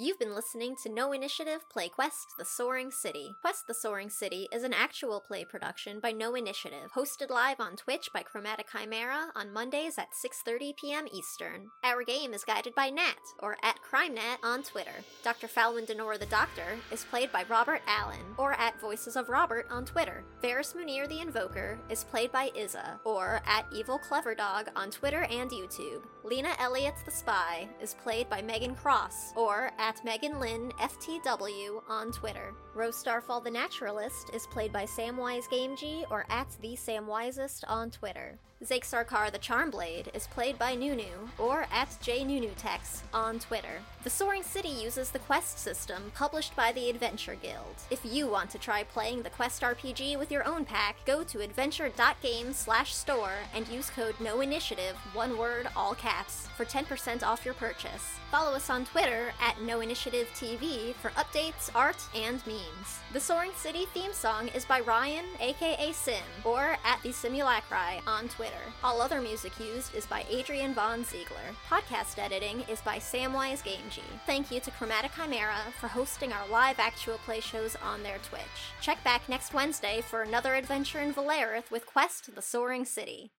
You've been listening to No Initiative play Quest the Soaring City. Quest the Soaring City is an actual play production by No Initiative, hosted live on Twitch by Chromatic Chimera on Mondays at 6:30 p.m. Eastern. Our game is guided by Nat, or at CrimeNat on Twitter. Dr. Falwin Denora the Doctor is played by Robert Allen, or at Voices of Robert on Twitter. Faris Munir the Invoker is played by Iza, or at Evil Clever Dog on Twitter and YouTube. Lena Elliott the Spy is played by Megan Cross, or at Megan Lynn FTW on Twitter. Ro Starfall the Naturalist is played by Samwise Gamgee, or at the Samwisest on Twitter. Zake Sarkar the Charmblade is played by Nunu, or at JNunuTex on Twitter. The Soaring City uses the Quest system published by the Adventure Guild. If you want to try playing the Quest RPG with your own pack, go to adventure.game slash store and use code NOINITIATIVE, one word, all caps, for 10% off your purchase. Follow us on Twitter at NoInitiativeTV for updates, art, and memes. The Soaring City theme song is by Ryan, aka Sim, or at the Simulacri on Twitter. All other music used is by Adrian Von Ziegler. Podcast editing is by Samwise Gamgee. Thank you to Chromatic Chimera for hosting our live actual play shows on their Twitch. Check back next Wednesday for another adventure in Valerith with Quest the Soaring City.